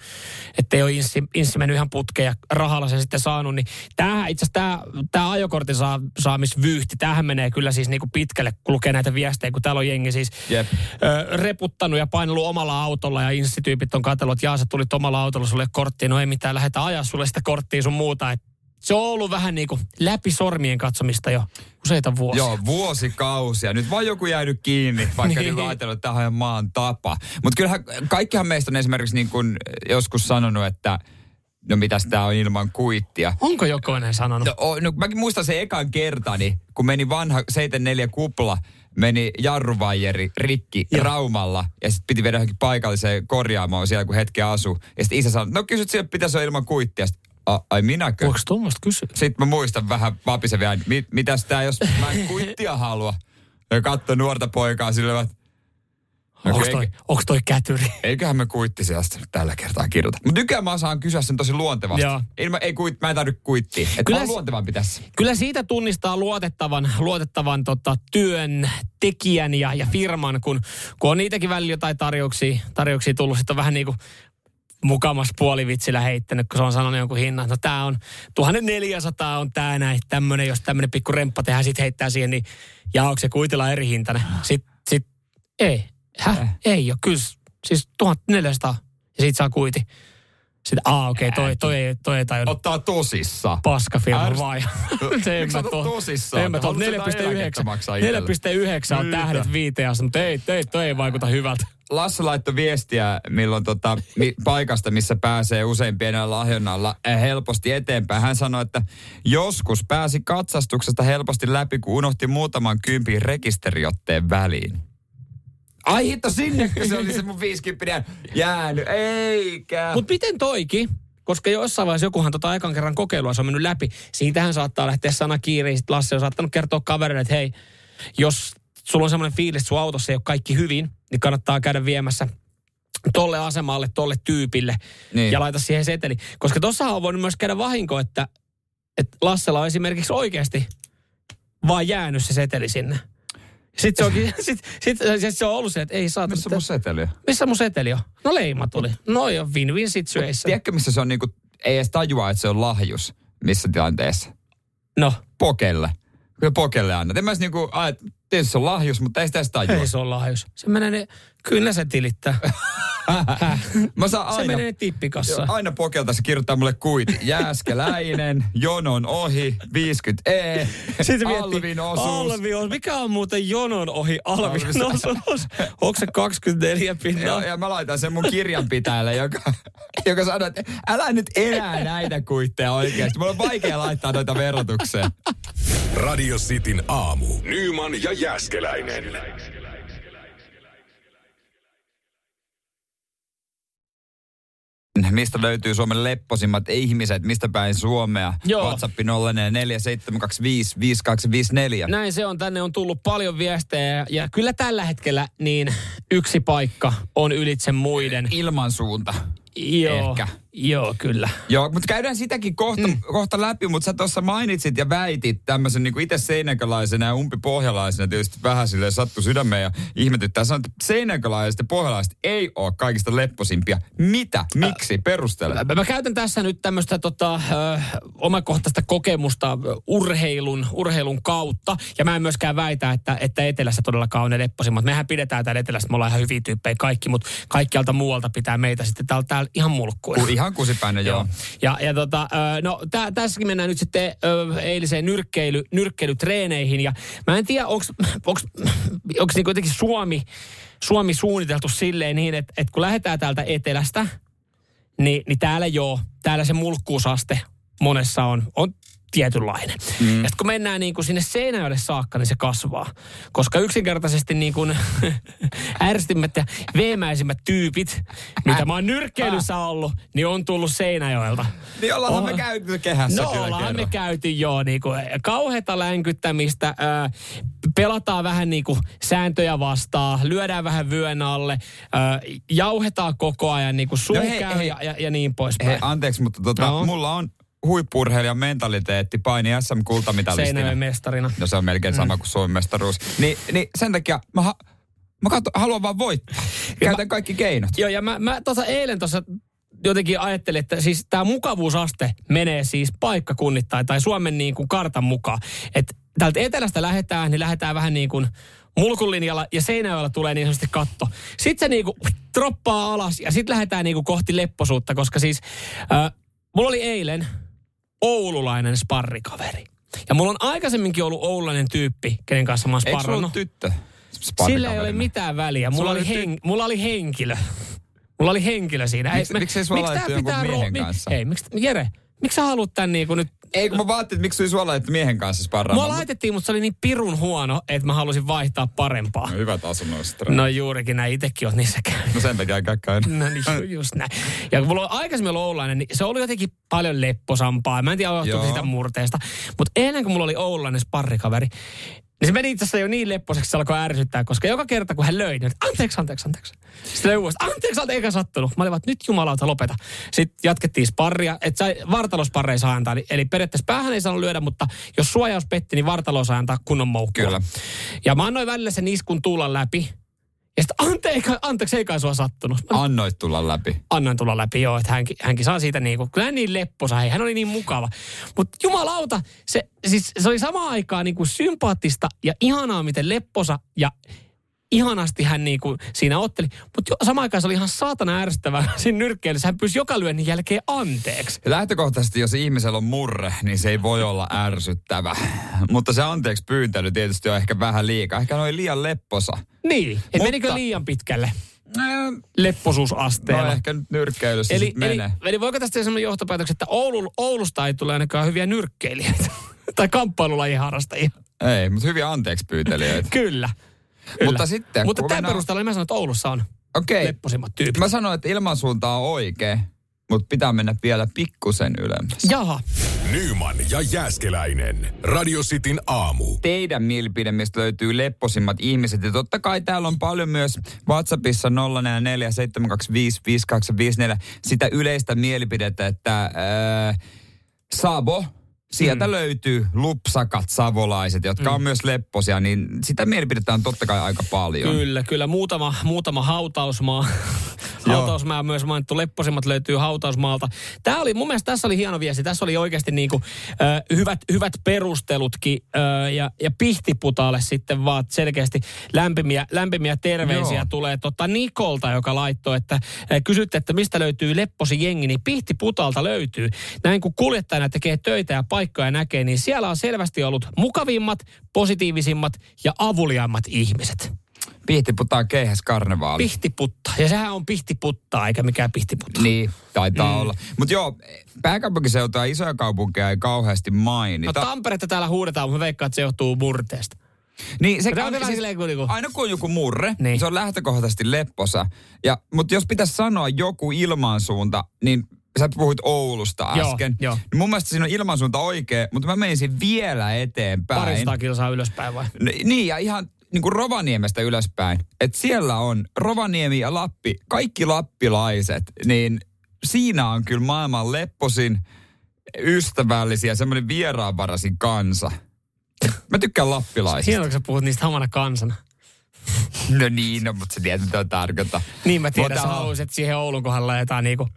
ettei ole inssi, inssi mennyt ihan putkeen ja rahalla sen sitten saanut, niin tämähän itse asiassa tämä, tämä ajokortin saa, saamisvyyhti, tämähän menee kyllä siis niinku pitkälle, kun lukee näitä viestejä, kun täällä on jengi siis Jep. ö, reputtanut ja painellut omalla autolla ja instityypit on katsellut, että jaa sä tulit omalla autolla, sulle korttia, no ei mitään, lähdetä ajaa sulle sitä korttia sun muuta, Et se on ollut vähän niin kuin läpi sormien katsomista jo useita vuosia. Joo, vuosikausia. Nyt vaan joku jäänyt kiinni, vaikka Niin. niin. ajatellut, että tämä on maan tapa. Mutta kyllähän kaikkihan meistä on esimerkiksi niin kuin joskus sanonut, että no mitäs tämä on ilman kuittia. Onko jokoinen sanonut? No, o, no mäkin muistan sen ekan kertani, kun meni vanha 74 kupla, meni jarruvajeri rikki Joo. Raumalla ja sitten piti viedä johonkin paikalliseen korjaamoon siellä, kun hetki asu. Ja sitten isä sanoi, no kysyt siellä pitäisi olla ilman kuittia. A, ai minäkö? Voiko tuommoista kysyä? Sitten mä muistan vähän vapisevia, mit, mitäs tää, jos mä en kuittia halua. Ja katso nuorta poikaa sillä no, Onko toi, onks toi kätyri? eiköhän me kuittisiasta tällä kertaa kirjoita. Mutta nykyään mä saan kysyä sen tosi luontevasti. Joo. Ei, mä, ei kuit, mä en tarvitse kuittia. Että Kyllä se- luontevampi tässä. Kyllä siitä tunnistaa luotettavan, luotettavan tota, työn tekijän ja, ja firman, kun, kun on niitäkin välillä jotain tarjouksia, tarjouksia tullut. Sitten on vähän niin kuin mukamas puolivitsillä heittänyt, kun se on sanonut jonkun hinnan. No tää on 1400 on tää näin, tämmönen, jos tämmönen pikku remppa tehdään, sit heittää siihen, niin ja onko se kuitilla eri hintainen? Sitten, sit, ei. Häh? Eh. Ei ole, kyllä. Siis 1400 ja sit saa kuiti. Sitten, aa okei, okay, toi, toi, ei, toi ei tajunnut Ottaa tosissaan. paskafirma Ärs- vai? Se en mä tuo- tosissaan? En mä eläkettä 4,9. maksaa itselle? 4,9 on tähdet viiteassa, mutta ei, ei, toi ei vaikuta hyvältä. Lasse laittoi viestiä milloin tota, mi, paikasta, missä pääsee usein pienellä lahjonnalla eh, helposti eteenpäin. Hän sanoi, että joskus pääsi katsastuksesta helposti läpi, kun unohti muutaman kympin rekisteriotteen väliin. Ai hitto, sinnekö se oli se mun 50 jäänyt? Eikä. Mutta miten toiki? Koska jossain vaiheessa jokuhan tota ekan kerran kokeilua se on mennyt läpi. Siitähän saattaa lähteä sana kiiriin. Sitten Lasse on saattanut kertoa kaverille, että hei, jos sulla on semmoinen fiilis, että sun autossa ei ole kaikki hyvin, niin kannattaa käydä viemässä tolle asemalle, tolle tyypille Niin. ja laita siihen seteli. Koska tossahan on voinut myös käydä vahinko, että, että Lassella on esimerkiksi oikeasti vaan jäänyt se seteli sinne. Sitten se, onkin, sit, sit, sit se on ollut se, että ei saa. Missä mun seteli on? missä mun seteli on? No leima tuli. No jo, win-win situation. Tiedätkö, missä se on niinku, ei edes tajua, että se on lahjus. Missä tilanteessa? No, Pokelle. Kyllä pokelle annat. En mä edes niinku, ajat, tietysti se on lahjus, mutta ei sitä edes tajua. ei se ole lahjus. Se menee ne, kyllä se tilittää. Mä saan Se aina, menee tippikassaan. Aina pokelta se kirjoittaa mulle kuiti. Jääskeläinen, jonon ohi, 50 E, Sitten se Alvin osuus. Alvi on, mikä on muuten jonon ohi Alvin Alvin osuus? Onko se 24 Joo, pinnaa? ja mä laitan sen mun kirjanpitäjälle, joka, joka sanoo, että älä nyt enää näitä kuitteja oikeasti. Mulla on vaikea laittaa noita verotukseen. Radio Cityn aamu. Nyman ja Jäskeläinen. Mistä löytyy Suomen lepposimmat ihmiset? Mistä päin Suomea? Joo. WhatsApp 0447255254. Näin se on. Tänne on tullut paljon viestejä ja kyllä tällä hetkellä niin yksi paikka on ylitse muiden. Ilmansuunta. Joo, Ehkä. Joo kyllä. Joo, mutta käydään sitäkin kohta, mm. kohta läpi, mutta sä tuossa mainitsit ja väitit tämmöisen niin itse seinäköläisenä ja umpipohjalaisena tietysti vähän silleen sattu sydämeen ja ihmetyttää. Sanoit, että seinäkölaiset ja pohjalaiset ei ole kaikista lepposimpia. Mitä? Miksi? Perustele. Mä, mä käytän tässä nyt tämmöistä tota, ö, omakohtaista kokemusta urheilun, urheilun kautta. Ja mä en myöskään väitä, että, että etelässä todellakaan on ne lepposimmat. Mehän pidetään täällä etelässä, me ollaan ihan hyviä tyyppejä kaikki, mutta kaikkialta muualta pitää meitä sitten täällä, täällä ihan mulkkuina. Ku- Ihan kusipäinen, joo. Ja, ja tota, no tä, tässäkin mennään nyt sitten eiliseen nyrkkeily, nyrkkeilytreeneihin. Ja mä en tiedä, onko niinku jotenkin Suomi, Suomi suunniteltu silleen niin, että, että kun lähdetään täältä etelästä, niin, niin täällä joo, täällä se mulkkuusaste monessa on, on tietynlainen. Mm. Ja sitten kun mennään niin kuin sinne Seinäjoelle saakka, niin se kasvaa. Koska yksinkertaisesti niin kuin ärsytimmät ja veemäisimmät tyypit, mitä mä oon nyrkkeilyssä ollut, niin on tullut Seinäjoelta. Niin ollaanhan Oh. me käyty kehässä No ollaan me kerran. käyty joo, niinku, kauheata länkyttämistä, ää, pelataan vähän niinku sääntöjä vastaan, lyödään vähän vyön alle, ää, jauhetaan koko ajan niinku suu No hei, käy hei. ja, ja, ja niin poispäin. Hei, anteeksi, mutta tota, No. mulla on huippurheilijan mentaliteetti paini SM-kultamitalistina. Seinäjoen mestarina. No se on melkein sama kuin Suomen mestaruus. Ni, niin sen takia mä, ha, mä katso, haluan vaan voittaa. Käytän kaikki keinot. Joo, ja mä, mä tuossa eilen tuossa jotenkin ajattelin, että siis tämä mukavuusaste menee siis paikkakunnittain tai Suomen niin kuin kartan mukaan. Että täältä etelästä lähdetään, niin lähdetään vähän niin kuin mulkulinjalla ja Seinäjoella tulee niin sanotusti katto. Sitten se niin kuin droppaa alas ja sitten lähdetään niin kuin kohti lepposuutta, koska siis äh, mulla oli eilen oululainen sparrikaveri. Ja mulla on aikaisemminkin ollut oululainen tyyppi, kenen kanssa mä oon sulla sparrannut. tyttö? Sillä ei ole mitään väliä. Mulla Sulla oli, ty- hen, mulla oli henkilö. Mulla oli henkilö siinä. Miksi- ei sua miksi pitää miehen mi- kanssa? Hei, miksi, Jere, miksi sä haluat tän niinku nyt... Ei, kun mä vaattin, että miksi suola, että miehen kanssa Mua sparraamaan. laitettiin, mutta se oli niin pirun huono, että mä halusin vaihtaa parempaa. No, hyvät asunnoista. No juurikin näin, itekin oot niissä käynyt. no sen takia käkkäin. No niin, ju- just näin. Ja kun mulla on aikaisemmin ollut Oulainen, niin se oli jotenkin paljon lepposampaa. Mä en tiedä, johtuuko sitä murteesta. Mutta eilen, kun mulla oli Oulainen sparrikaveri, niin se meni itse asiassa jo niin lepposeksi, että se alkoi ärsyttää, koska joka kerta, kun hän löi, niin anteeksi, anteeksi, anteeksi. Sitten löi uudestaan, anteeksi, anteeksi, eikä sattunut. Mä olin vaan, nyt jumalauta, lopeta. Sitten jatkettiin sparria, että sai vartalosparreja saa antaa. Eli- Eli periaatteessa päähän ei saanut lyödä, mutta jos suojaus petti, niin vartalo saa antaa kunnon moukkua. Kyllä. Ja mä annoin välillä sen iskun tuulan läpi. Ja sitten anteeksi, anteeksi, ei kai sua sattunut. Annoit tulla läpi. annoin tulla läpi, joo, että hänkin, hänkin saa siitä niin kuin, kyllä niin lepposa, hei, hän oli niin mukava. Mutta jumalauta, se, siis, se oli samaan aikaan niin kuin sympaattista ja ihanaa, miten lepposa ja ihanasti hän niin kuin siinä otteli. Mutta samaan aikaan se oli ihan saatana ärsyttävää siinä nyrkkeilyssä. Hän pyysi joka lyönnin jälkeen anteeksi. Lähtökohtaisesti, jos ihmisellä on murre, niin se ei voi olla ärsyttävä. Mutta se anteeksi pyyntely tietysti on ehkä vähän liikaa. Ehkä oli liian lepposa. Niin, että Mutta- menikö liian pitkälle No lepposuusasteella? ehkä nyt nyrkkeilyssä Eli, eli, menee. eli voiko tästä sellainen johtopäätöksen, että Oulu, Oulusta ei tule ainakaan hyviä nyrkkeilijöitä tai kamppailulajien harrastajia? Ei, mutta hyviä anteeksi pyytelijöitä. Kyllä. Kyllä. Mutta sitten, Mutta kun tämän mennään- perusteella niin mä sanon, että Oulussa on Okei, lepposimmat tyypit. mä sanoin, että ilmansuunta on oikea, mutta pitää mennä vielä pikkusen ylemmäs. Jaha. Nyman ja Jääskeläinen. Radio Cityn aamu. Teidän mielipide, mistä löytyy lepposimmat ihmiset. Ja totta kai täällä on paljon myös WhatsAppissa 047255254 sitä yleistä mielipidettä, että äh, Savo, sieltä mm. löytyy lupsakat savolaiset, jotka mm. on myös lepposia, niin sitä mielipidettä on totta kai aika paljon. Kyllä, kyllä. Muutama, muutama hautausmaa. Hautausmaa on myös mainittu, lepposimmat löytyy hautausmaalta. Tämä oli, mun mielestä tässä oli hieno viesti. Tässä oli oikeasti niin kuin, ö, hyvät, hyvät perustelutkin ö, ja, ja Pihtiputalle sitten vaan selkeästi lämpimiä, lämpimiä terveisiä Joo. tulee tota Nikolta, joka laittoi, että ö, kysytte, että mistä löytyy lepposi jengi, niin Pihtiputalta löytyy. Näin kun kuljettajana tekee töitä ja paikkoja näkee, niin siellä on selvästi ollut mukavimmat, positiivisimmat ja avuliaimmat ihmiset. Pihtiputtaa keihäs karnevaali. Pihtiputta. Ja sehän on pihtiputtaa, eikä mikään pihtiputta. Niin, taitaa mm. olla. Mutta joo, pääkaupunkiseutua ja isoja kaupunkeja ei kauheasti No mainita. Tamperetta täällä huudetaan, mutta veikkaan, että se johtuu murteesta. niin, se, on vähän silleen kuin niinku- aina kun on joku murre, Niin. niin. se on lähtökohtaisesti lepposa. Ja, mutta jos pitäisi sanoa joku ilmansuunta, niin sä puhuit Oulusta Joo, äsken. joo. Niin mun mielestä siinä on ilmansuunta oikea, mutta mä menisin vielä eteenpäin. Parista kilsaa ylöspäin vai? N- Niin, ja ihan niin kuin Rovaniemestä ylöspäin. Että siellä on Rovaniemi ja Lappi, kaikki lappilaiset, niin siinä on kyllä maailman lepposin, ystävällisiä, semmoinen vieraanvarasin kansa. Mä tykkään lappilaisista. Hienoa, kun sä puhut niistä hamana kansana. No niin, no, mutta sä tiedät, mitä tarkoittaa. Niin mä tiedän, Mutta- sä haluaisit siihen Oulun kohdalla laitetaan niinku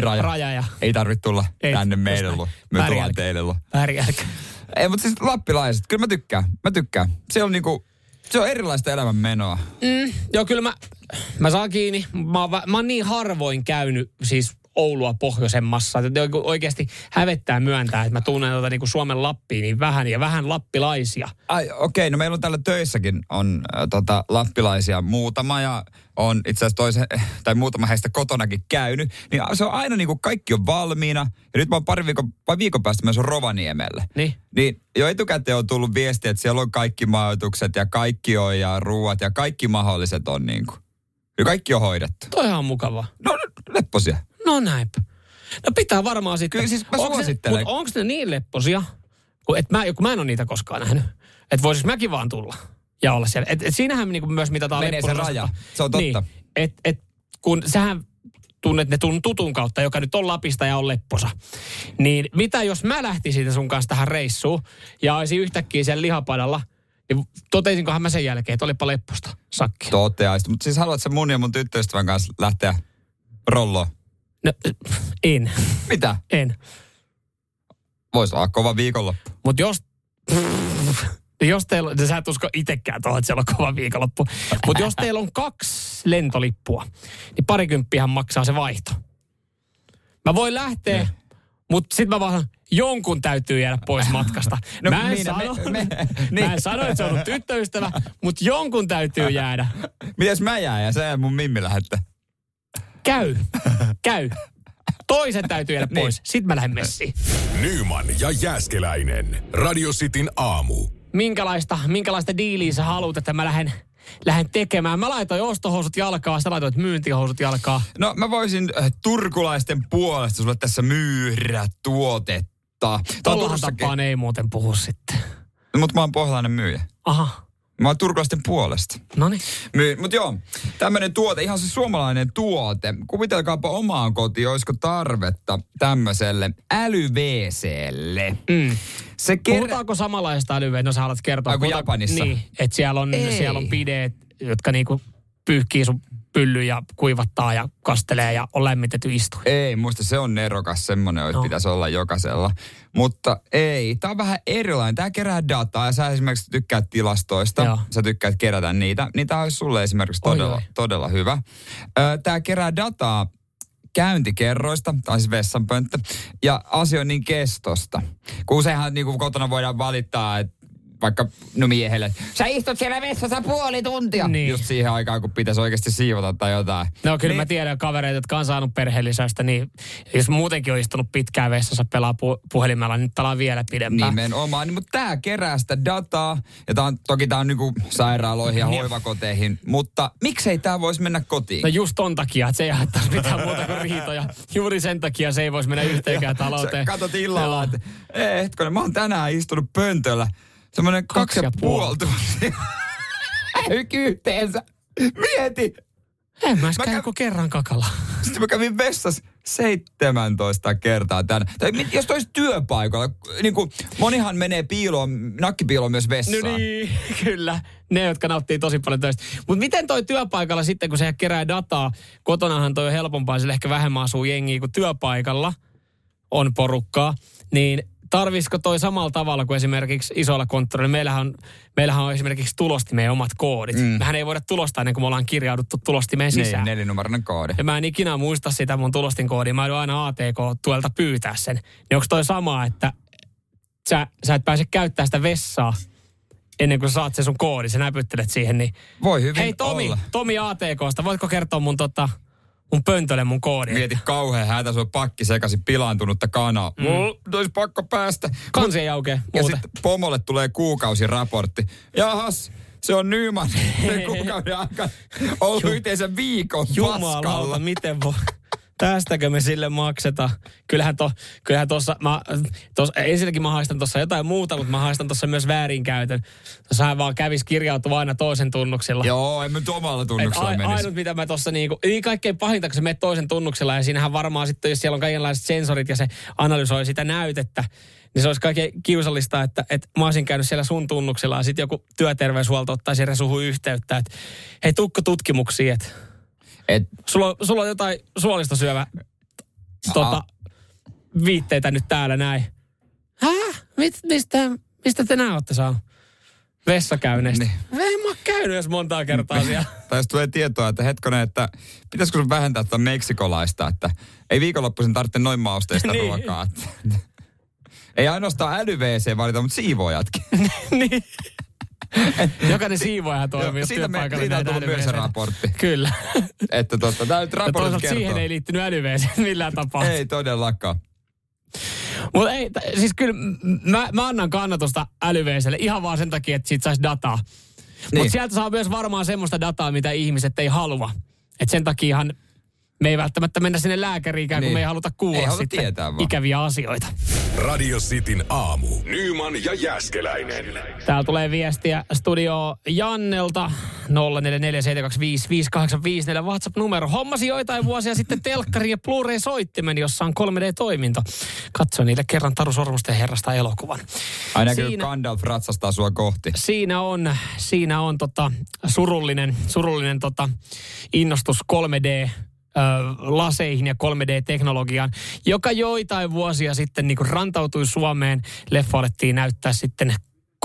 raja. raja ja Ei tarvitse tulla Ei, tänne näin. luo. Me Väärin tullaan teille luo. Ei, mutta siis lappilaiset, kyllä mä tykkään. Mä tykkään. Se on niinku, se on erilaista elämänmenoa. Joo, kyllä mä, mä saan kiinni. Mä oon, mä oon niin harvoin käynyt siis Oulua pohjoisemmassa. Että oikeasti hävettää myöntää, että mä tunnen tota niinku Suomen Lappiin niin vähän ja vähän lappilaisia. Ai, okei, okay, no meillä on täällä töissäkin on äh, tota, lappilaisia muutama ja on itse asiassa toisen, tai muutama heistä kotonakin käynyt. Niin se on aina niin kuin kaikki on valmiina. Ja nyt mä oon pari viikon, vai viikon päästä myös Rovaniemelle. Niin. Niin jo etukäteen on tullut viesti, että siellä on kaikki majoitukset ja kaikki on ja ruuat ja kaikki mahdolliset on niin kuin. Ja kaikki on hoidettu. Toihan on mukavaa. No lepposia. No näinpä. No pitää varmaan sitten. Kyllä siis mä suosittelen. Mutta onko ne niin lepposia, kun, et mä, kun mä en ole niitä koskaan nähnyt, että voisis mäkin vaan tulla ja olla siellä. Et, et siinähän niinku myös mitataan Menee se raja. Se on totta. Niin, et, et, kun sähän tunnet ne tun tutun kautta, joka nyt on Lapista ja on lepposa. Niin mitä jos mä lähtisin sun kanssa tähän reissuun ja olisin yhtäkkiä siellä lihapadalla, niin totesinkohan mä sen jälkeen, että olipa lepposta sakki. Toteaisit. Mutta siis haluat mun ja mun tyttöystävän kanssa lähteä rolloon? No, en, Mitä? en. Voisi olla kova viikonloppu. Mutta jos... jos teillä on, sä et usko itsekään tuohon, että siellä on kova viikonloppu. Mutta jos teillä on kaksi lentolippua, niin parikymppihän maksaa se vaihto. Mä voin lähteä, mutta sitten mä vaan jonkun täytyy jäädä pois matkasta. No mä, en niin, no sano, me- me- mä en niin. sano, että se on ollut tyttöystävä, mutta jonkun täytyy jäädä. Mites mä jään ja sä ja mun Mimmi lähette? Käy, käy. Toisen täytyy jäädä Niin. pois. Sitten mä lähden messiin. Nyman ja Jääskeläinen. Radio Cityn aamu. Minkälaista, minkälaista diiliä sä haluat, että mä lähden, lähden tekemään. Mä laitoin ostohousut jalkaa, sä laitoit myyntihousut jalkaa. No mä voisin äh, turkulaisten puolesta sulle tässä myydä tuotetta. Turussakin- tapaan ei muuten puhu sitten. Mut mä oon pohjalainen myyjä. Aha, Mä oon turkulaisten puolesta. no niin. Myy. Mut joo, tämmönen tuote, ihan se suomalainen tuote. Kuvitelkaapa omaan kotiin, olisiko tarvetta tämmöiselle äly-WClle. Mm. Se kerää... Puhutaanko samanlaista älyveä? No sä haluat kertoa. Ai, kuin Puhuta- Japanissa? Niin, että siellä on, Ei. siellä on pideet, jotka niinku pyyhkii sun pylly ja kuivattaa ja kastelee ja on lämmitetty istuin. Ei, muista se on nerokas semmoinen, että No. pitäisi olla jokaisella. Mutta ei, tämä on vähän erilainen. Tämä kerää dataa ja sä esimerkiksi tykkäät tilastoista. Joo. Sä tykkäät kerätä niitä. Niin tämä olisi sulle esimerkiksi Oi, todella, oi. todella hyvä. Tämä kerää dataa käyntikerroista, tai siis vessanpönttö, ja asioinnin kestosta. Kun useinhan niin kuin kotona voidaan valittaa, että vaikka no miehelle, sä istut siellä vessassa puoli tuntia. Niin. Just siihen aikaan, kun pitäisi oikeasti siivota tai jotain. No kyllä niin, mä tiedän kavereita, jotka on saanut perheellisäystä, niin jos muutenkin on istunut pitkään vessassa pelaa pu- puhelimella, niin pelaa vielä pidempään. Nimenomaan, niin, mutta tämä kerää sitä dataa, ja tää on, toki tämä on niinku sairaaloihin ja Niin. hoivakoteihin, mutta miksei tämä voisi mennä kotiin? No just ton takia, että se ei haittaisi mitään muuta kuin riitoja. Juuri sen takia se ei voisi mennä yhteenkään Sä talouteen. katot illalla, että ei, hetkonen, mä oon tänään istunut pöntöllä semmoinen kaksi, Kaksi ja puoli tuntia. yhteensä. Mieti. En mä Mä kuin kerran kakalla. Sitten mä kävin vessassa 17 kertaa tänne. Tai jos olisi työpaikalla, niin kuin monihan menee piiloon, nakkipiiloon myös vessaan. No niin, kyllä. Ne, jotka nauttii tosi paljon töistä. Mutta miten toi työpaikalla sitten, kun se kerää dataa, kotonahan toi on helpompaa, sillä ehkä vähemmän asuu jengiä kuin työpaikalla on porukkaa, niin tarvisiko toi samalla tavalla kuin esimerkiksi isolla konttorilla? Meillähän on, meillähän on esimerkiksi tulostimeen omat koodit. Mm. Mehän ei voida tulostaa ennen kuin me ollaan kirjauduttu tulostimeen sisään. Niin, nelinumeroinen koodi. Ja mä en ikinä muista sitä mun tulostin koodia. Mä joudun aina ATK-tuelta pyytää sen. Niin onko toi sama, että sä, sä et pääse käyttämään sitä vessaa ennen kuin saat sen sun koodi, sä näpyttelet siihen, niin... Voi hyvin Hei Tomi, olla. Tomi ATKsta, voitko kertoa mun tota, mun pöntölle mun koodin? Mieti kauhean hätä, sun pakki sekaisin pilaantunutta kanaa. Mm. Mulla olisi pakko päästä. Kansi ei aukea Ja sitten pomolle tulee kuukausiraportti. Jahas, se on Nyman kuukauden aikana ollut yhteensä viikon Jumalauta, paskalla. miten voi... Tästäkö me sille makseta? Kyllähän, to, kyllähän tossa, mä, tos, ensinnäkin mä haistan tuossa jotain muuta, mutta mä haistan tuossa myös väärinkäytön. Tossahan vaan kävis kirjautua aina toisen tunnuksilla. Joo, en mä nyt omalla tunnuksella a, menisi. ainut mitä mä tuossa niinku, niin kaikkein pahinta, kun sä menet toisen tunnuksella ja siinähän varmaan sitten, jos siellä on kaikenlaiset sensorit ja se analysoi sitä näytettä, niin se olisi kaikkein kiusallista, että, että mä olisin käynyt siellä sun tunnuksella ja sitten joku työterveyshuolto ottaisi eri suhun yhteyttä, että hei tukko tutkimuksiin, että Et, sulla, on- sulla on jotain suolista syövä tota, viitteitä nyt täällä näin. Häh? Mit, mistä, mistä te nämä olette saanut? Vessakäynneistä. Niin. Niin. En mä oon käynyt edes montaa kertaa siellä. tai jos tulee tietoa, että hetkonen, että pitäisikö sun vähentää tätä meksikolaista, että ei viikonloppuisin tarvitse noin mausteista Niin. ruokaa. Ei ainoastaan äly-WC valita, mutta siivoojatkin. niin. Jokainen siivoaja toimii, siitä, me, siitä on tullut myös raportti. Kyllä. Että totta, tämä nyt raportti toisaalta kertoo. siihen ei liittynyt älyveeseen millään tapaa. ei todellakaan. Mutta ei, t- siis kyllä mä, mä annan kannatusta älyveeselle ihan vaan sen takia, että siitä saisi dataa. Niin. Mutta sieltä saa myös varmaan semmoista dataa, mitä ihmiset ei halua. Et sen takiahan me ei välttämättä mennä sinne lääkäriinkään, niin. kun me ei haluta kuulla Ei haluta sitten tietää vaan. ikäviä asioita. Radio Cityn aamu. Nyman ja Jäskeläinen. Täällä tulee viestiä studio Jannelta 0447255854 WhatsApp-numero. Hommasi joitain vuosia sitten telkkari ja Blu-ray-soittimen, jossa on 3D-toiminto. Katsoin niille kerran Taru Sormusten herrasta elokuvan. Aina kyllä Gandalf ratsastaa sua kohti. siinä on, siinä on tota surullinen, surullinen tota innostus 3D ö, laseihin ja 3D-teknologiaan, joka joitain vuosia sitten niin rantautui Suomeen. Leffa alettiin näyttää sitten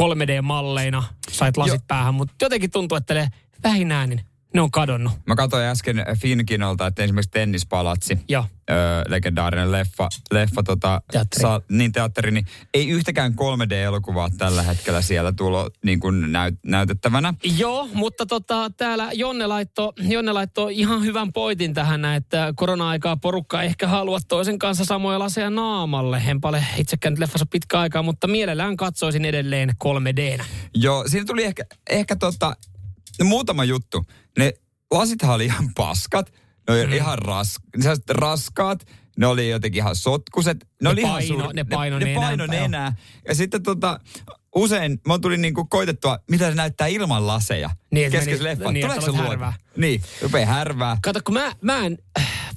3D-malleina, sait lasit Jo. päähän, mutta jotenkin tuntuu, että ne vähin äänin, ne on kadonnut. Mä katsoin äsken Finkinolta, että esimerkiksi Tennispalatsi, Joo. öö, legendaarinen leffa, leffa tota, Teatteri. Saa, niin teatteri, niin ei yhtäkään 3D-elokuvaa tällä hetkellä siellä tulo niin kuin näyt, näytettävänä. Joo, mutta tota, täällä Jonne laittoi, Jonne laittoi ihan hyvän pointin tähän, että korona-aikaa porukka ehkä halua toisen kanssa samoja laseja naamalle. En ole itsekään nyt leffassa pitkä aikaa, mutta mielellään katsoisin edelleen 3Dnä. Joo, siinä tuli ehkä, ehkä tota, muutama juttu. Ne lasithan oli ihan paskat, ne oli mm. ihan ras, raskaat, ne oli jotenkin ihan sotkuset. Ne, Ne oli paino- ihan ne paino ne, ne paino nenää. Ja sitten tota, usein mä tuli niinku koitettua, mitä se näyttää ilman laseja. Niin, meni- leffan. niin, Tuleeko se härvää. Niin, rupee härvää. Kato, kun mä, mä en,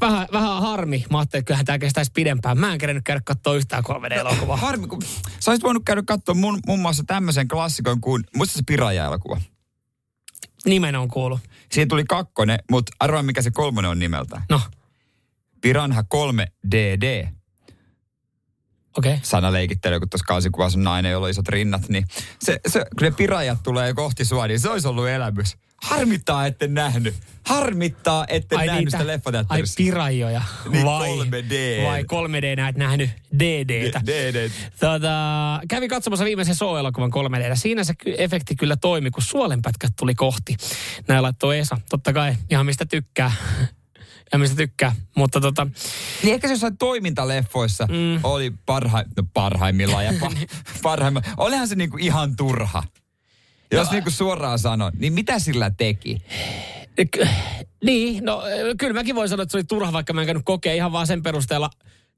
vähän, vähän harmi. Mä ajattelin, että kyllähän tämä kestäisi pidempään. Mä en kerennyt käydä katsoa yhtään 3D-elokuvaa. Harmi, kun sä olisit voinut käydä katsoa mun, muun muassa tämmöisen klassikon kuin, muista se Piraja-elokuva. Nimen on kuullut. Siinä tuli kakkonen, mutta arvaa mikä se kolmonen on nimeltään. No, Piranha 3DD. okei. Okay. Sanaleikittely, kun tuossa kausikuvassa on nainen, jolla on isot rinnat, niin se, se, kun ne pirajat tulee kohti sua, niin se olisi ollut elämys. Harmittaa, ette nähnyt. Harmittaa, ette nähnyt sitä ai leffateatterissa. pirajoja. Niin, vai, 3D. Vai 3D näet nähnyt DDtä. DD. Tota, kävi katsomassa viimeisen Show-elokuvan 3D. Siinä se efekti kyllä toimi, kun suolenpätkät tuli kohti. Näin laittoi Esa. Totta kai, ihan mistä tykkää. ja mistä tykkää. Mutta tota, Niin ehkä se jossain toimintaleffoissa mm. oli parha, no parhaimmillaan ja pa, parhaimmillaan. Olihan se niinku ihan turha. Jos No, niinku suoraan sanon, niin mitä sillä teki? Niin, no kyllä mäkin voin sanoa, että se oli turha, vaikka mä en käynyt kokea ihan vaan sen perusteella,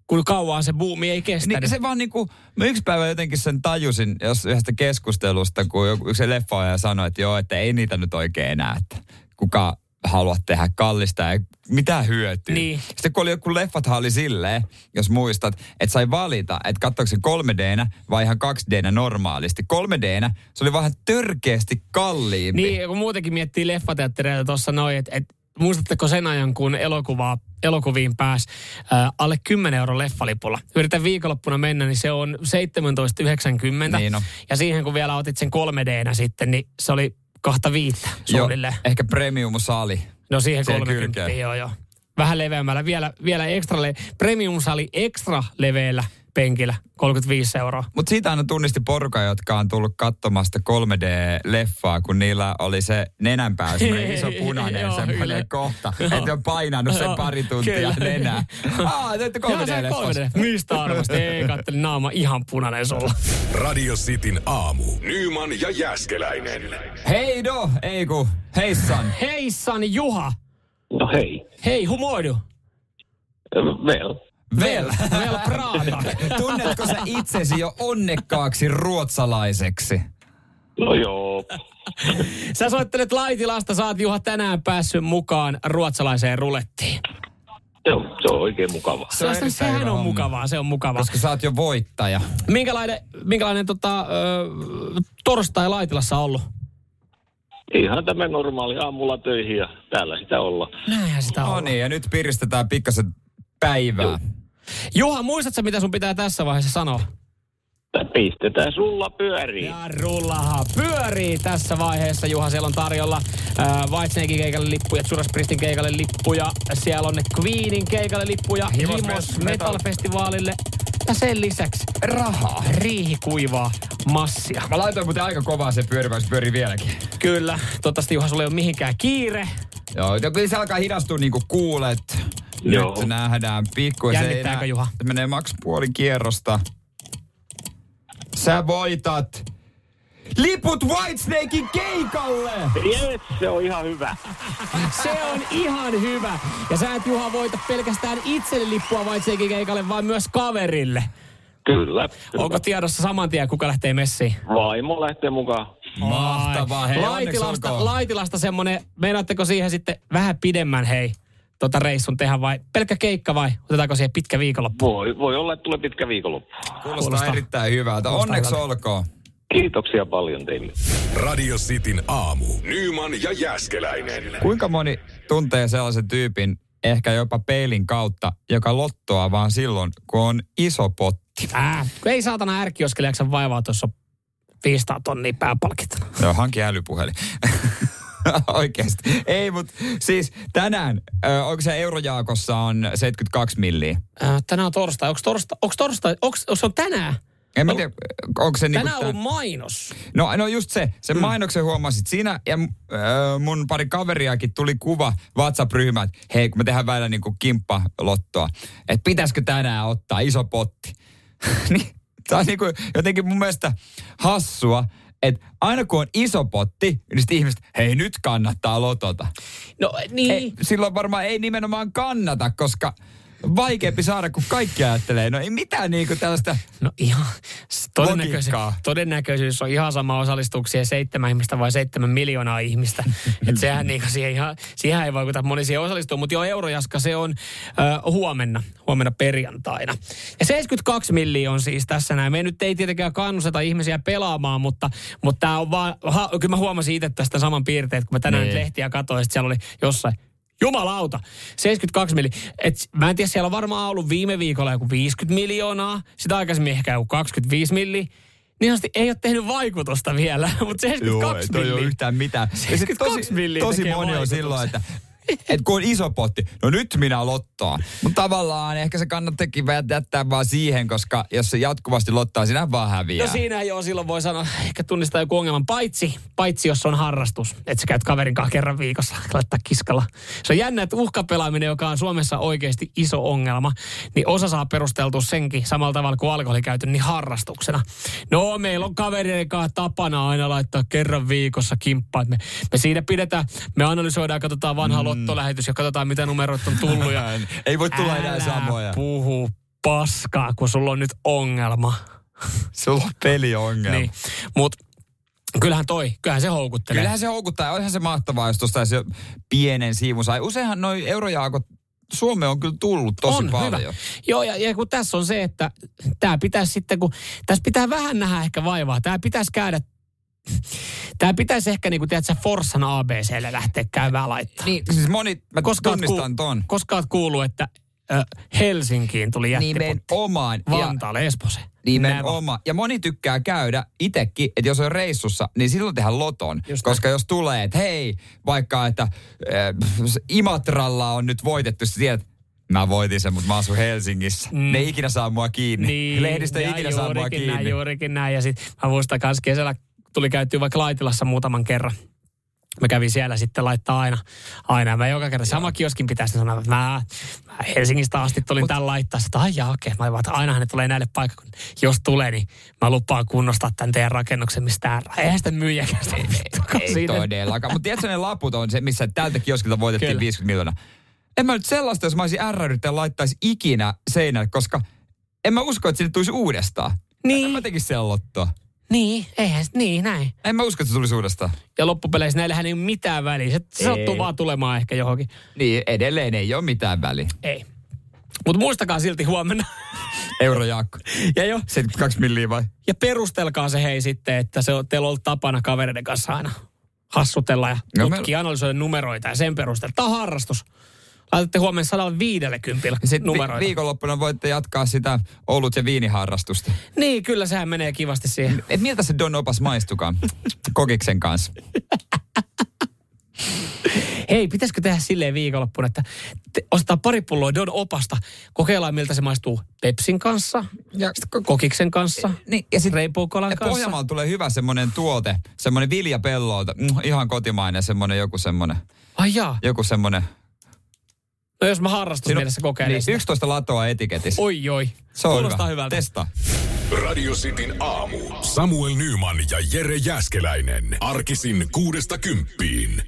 kun kauan se buumi ei kestänyt. Niin se vaan niinku, mä yksi päivä jotenkin sen tajusin jos yhdestä keskustelusta, kun joku, yksi leffa sanoi, että joo, että ei niitä nyt oikein enää, että kuka halua tehdä kallista ja mitä hyötyä. Niin. Sitten kun oli joku leffathan oli silleen, jos muistat, että sai valita, että katsoiko se 3 d vai ihan 2 d normaalisti. 3 d se oli vähän törkeästi kalliimpi. Niin, kun muutenkin miettii leffateattereita tuossa noin, että et, muistatteko sen ajan, kun elokuvaa, elokuviin pääsi äh, alle 10 euro leffalipulla. Yritän viikonloppuna mennä, niin se on 17,90. Niin on. Ja siihen kun vielä otit sen 3 d sitten, niin se oli kahta viittä Joo, suunnilleen. ehkä premium-sali. No siihen Siihen 30, kylkeen. joo joo. Vähän leveämmällä, vielä, vielä ekstra, le- premium-sali ekstra leveällä penkillä, 35 euroa. Mutta siitä aina tunnisti porukka, jotka on tullut katsomasta 3D-leffaa, kun niillä oli se nenänpää, semmoinen iso punainen Joo, semmoinen kyllä. kohta. Että on painanut sen pari tuntia kyllä. nenää. Aa, te olette Joo, se on 3D-leffassa. 3D. Mistä arvasti? Ei, kattelin naama ihan punainen sulla. Radio Cityn aamu. Nyman ja Jäskeläinen. Hei do, ei ku, heissan. Heissan Juha. No hei. Hei, humoidu. Well. Vel. Vel Prada. Tunnetko sä itsesi jo onnekkaaksi ruotsalaiseksi? No joo. Sä soittelet Laitilasta, sä oot Juha tänään päässyt mukaan ruotsalaiseen rulettiin. Se on, se on oikein mukava. Se on Sehän- on mukavaa, se on mukavaa. Koska sä oot jo voittaja. Minkälainen, minkälainen tota, ö, torstai Laitilassa on ollut? Ihan tämä normaali aamulla töihin ja täällä sitä olla. Näinhän sitä No on. niin, ja nyt piristetään pikkasen päivää. Juha, muistatko mitä sun pitää tässä vaiheessa sanoa? Tää pistetään sulla pyöriin. Ja rullaha pyörii tässä vaiheessa. Juha, siellä on tarjolla äh, Whitesnakein keikalle lippuja, Judas Priestin keikalle lippuja. Siellä on ne Queenin keikalle lippuja, Himos Himos Metal- Metal Festivaalille. Ja sen lisäksi Rahaa. riihikuivaa massia. Mä laitoin muuten aika kovaa se pyörimään, se pyörii vieläkin. Kyllä, toivottavasti Juha, sulla ei ole mihinkään kiire. Joo, ja kyllä se alkaa hidastua niin kuin kuulet. Joo. Nyt nähdään pikku. Jännittääkö, Juha? Se menee maks puoli kierrosta. Sä voitat liput Whitesnakein keikalle! Jes, se on ihan hyvä. Se on ihan hyvä. Ja sä et Juha voita pelkästään itselle lippua Whitesnakein keikalle, vaan myös kaverille. Kyllä. Onko tiedossa saman tien, kuka lähtee messiin? Vaimo lähtee mukaan. Mahtavaa, hei, Laitilasta. Laitilasta semmonen, meinaatteko siihen sitten vähän pidemmän hei, tota reissun tehdä vai pelkkä keikka vai otetaanko siihen pitkä viikonloppu? Voi, voi olla, että tulee pitkä viikonloppu. Kuulostaa, Kuulostaa- erittäin hyvältä. kuulostaa Onneksi hyvältä. olkoon. Kiitoksia paljon teille. Radio Cityn aamu. Nyman ja Jäskeläinen. Kuinka moni tuntee sellaisen tyypin, ehkä jopa peilin kautta, joka lottoa vaan silloin, kun on iso potti? Ää, kun ei saatana ärkioskele jaksa vaivaa tuossa 500 tonnia pääpalkintona. Joo, hanki älypuhelin. Oikeasti. Ei, mutta siis tänään, ö, onko se Eurojaakossa on 72 milliä? Ää, tänään on torstai. Onko torstai? Onko torstai? Onko se on tänään? En mä tiedä, onko se niinku Tänään ollut mainos. No, no just se, sen mainoksen huomasit siinä ja äh, mun pari kaveriakin tuli kuva WhatsApp-ryhmään, että hei kun me tehdään välillä niinku kimppalottoa, että pitäisikö tänään ottaa iso potti. niin, tää on niinku jotenkin mun mielestä hassua, että aina kun on iso potti, niin sitten ihmiset, hei nyt kannattaa lotota. No niin. Ei, silloin varmaan ei nimenomaan kannata, koska vaikeampi saada, kun kaikki ajattelee. No ei mitään niinku tällaista No ihan, todennäköisyys, todennäköisyys on ihan sama osallistuksia seitsemän ihmistä vai seitsemän miljoonaa ihmistä. Että sehän niinku siihen, ihan, siihen ei vaikuta, moni siihen osallistuu. Mutta joo, Eurojaska se on ö, huomenna, huomenna perjantaina. Ja 72 milliä on siis tässä näin. Me nyt ei tietenkään kannusteta ihmisiä pelaamaan, mutta, mutta tämä on vaan, ha, kyllä mä huomasin itse tästä saman piirteet, kun mä tänään Niin. lehtiä katsoin, että siellä oli jossain Jumalauta, 72 miljoonaa. Et mä en tiedä, siellä on varmaan ollut viime viikolla joku 50 miljoonaa, sitä aikaisemmin ehkä joku 25 milli. Niin sanotusti ei ole tehnyt vaikutusta vielä, mutta 72 toi ei ole milli. yhtään mitään. Ja sit 72 tosi, tosi moni on silloin, että et kun on iso potti, no nyt minä lottoon. Mutta tavallaan ehkä se kannattakin jättää vaan siihen, koska jos se jatkuvasti lottaa, sinä vaan häviää. No siinä joo, silloin voi sanoa, ehkä tunnistaa joku ongelman. Paitsi, paitsi jos on harrastus, että sä käyt kaverin kanssa kerran viikossa laittaa kiskalla. Se on jännä, että uhkapelaaminen, joka on Suomessa oikeasti iso ongelma, niin osa saa perusteltua senkin samalla tavalla kuin alkoholikäytön, niin harrastuksena. No, meillä on kavereiden kanssa tapana aina laittaa kerran viikossa kimppaa. Me, me siinä pidetään, me analysoidaan, katsotaan vanha mm. Lottolähetys ja katsotaan, mitä numerot on tullut. Ja Ei voi tulla enää samoja. puhu paskaa, kun sulla on nyt ongelma. Sulla on peliongelma. Niin. Mutta Kyllähän toi, kyllähän se houkuttelee. Kyllähän se houkuttaa. Onhan se mahtavaa, jos tuosta se pienen siivun sai. Useinhan noi eurojaakot Suomeen on kyllä tullut tosi on, paljon. Hyvä. Joo, ja, ja kun tässä on se, että tämä pitäisi sitten, kun tässä pitää vähän nähdä ehkä vaivaa. Tämä pitäisi käydä, tämä pitäisi ehkä niin kuin, tiedätkö, Forssan ABClle lähteä käymään laittaa. Niin, siis moni, mä Koska tunnistan kuul- ton. Koska oot kuullut, että ö, Helsinkiin tuli jättipotti. Nimenomaan. Ja Vantaalle, Esposeen. Nimenomaan. Ja moni tykkää käydä itsekin, että jos on reissussa, niin silloin tehdään loton. Just koska jos tulee, että hei, vaikka että äh, Imatralla on nyt voitettu, sä tiedät, mä voitin sen, mutta mä asun Helsingissä. Mm. Ne ei ikinä saa mua kiinni. Niin, Lehdistö ei ikinä saa mua kiinni. Näin, juurikin näin. Ja sitten mä muistan kesällä tuli käytyä vaikka Laitilassa muutaman kerran. Mä kävin siellä sitten laittaa aina. Aina. Mä joka kerta sama kioskin pitäisi sanoa, että mä, mä Helsingistä asti tulin tämän laittaa. Sitä, ai jaa, okei. Mä vaan, että ainahan ne tulee näille paikkakunnille. Jos tulee, niin mä lupaan kunnostaa tämän teidän rakennuksen, mistä eihän sitä myyjäkään sitä Ei siinä. todellakaan. Mutta tiedätkö ne laput on se, missä tältä kioskilta voitettiin Kyllä. 50 miljoonaa. En mä nyt sellaista, jos mä olisin ärräydyt ja laittaisi ikinä seinälle, koska en mä usko, että sinne tulisi uudestaan. Niin. Mä tekisi siellä lottoa. Niin, eihän, niin näin. En mä usko, että se tulisi uudestaan. Ja loppupeleissä näillähän ei ole mitään väliä. Se, se sattuu vaan tulemaan ehkä johonkin. Niin, edelleen ei ole mitään väliä. Ei. Mutta muistakaa silti huomenna. Eurojaakko. ja jo, 72 milliä vai? Ja perustelkaa se hei sitten, että se on, teillä on ollut tapana kavereiden kanssa aina hassutella ja No tutkia, analysoida numeroita ja sen perusteella. Tämä on harrastus. Laitatte huomenna 150 Ja sitten numeroita. vi- viikonloppuna voitte jatkaa sitä olut- ja viiniharrastusta. niin, kyllä sehän menee kivasti siihen. Et miltä se Don Opas maistukaan kokiksen kanssa? Hei, pitäisikö tehdä silleen viikonloppuna, että te, ostetaan pari pulloa Don Opasta, kokeillaan miltä se maistuu Pepsin kanssa, Ja, sitten kokiksen kanssa, niin, ja sitten Rainbow Colan ja kanssa. Pohjanmaalla tulee hyvä semmoinen tuote, semmoinen viljapellolta, mm, ihan kotimainen semmoinen joku semmoinen, Ai jaa. joku semmoinen. No jos mä harrastusmielessä kokeilen niin, sitä. 11 latoa etiketissä. Oi oi. Se on Kuulostaa hyvä. hyvältä. Testa. Radio Cityn aamu. Samuel Nyman ja Jere Jäskeläinen. Arkisin kuudesta kymppiin.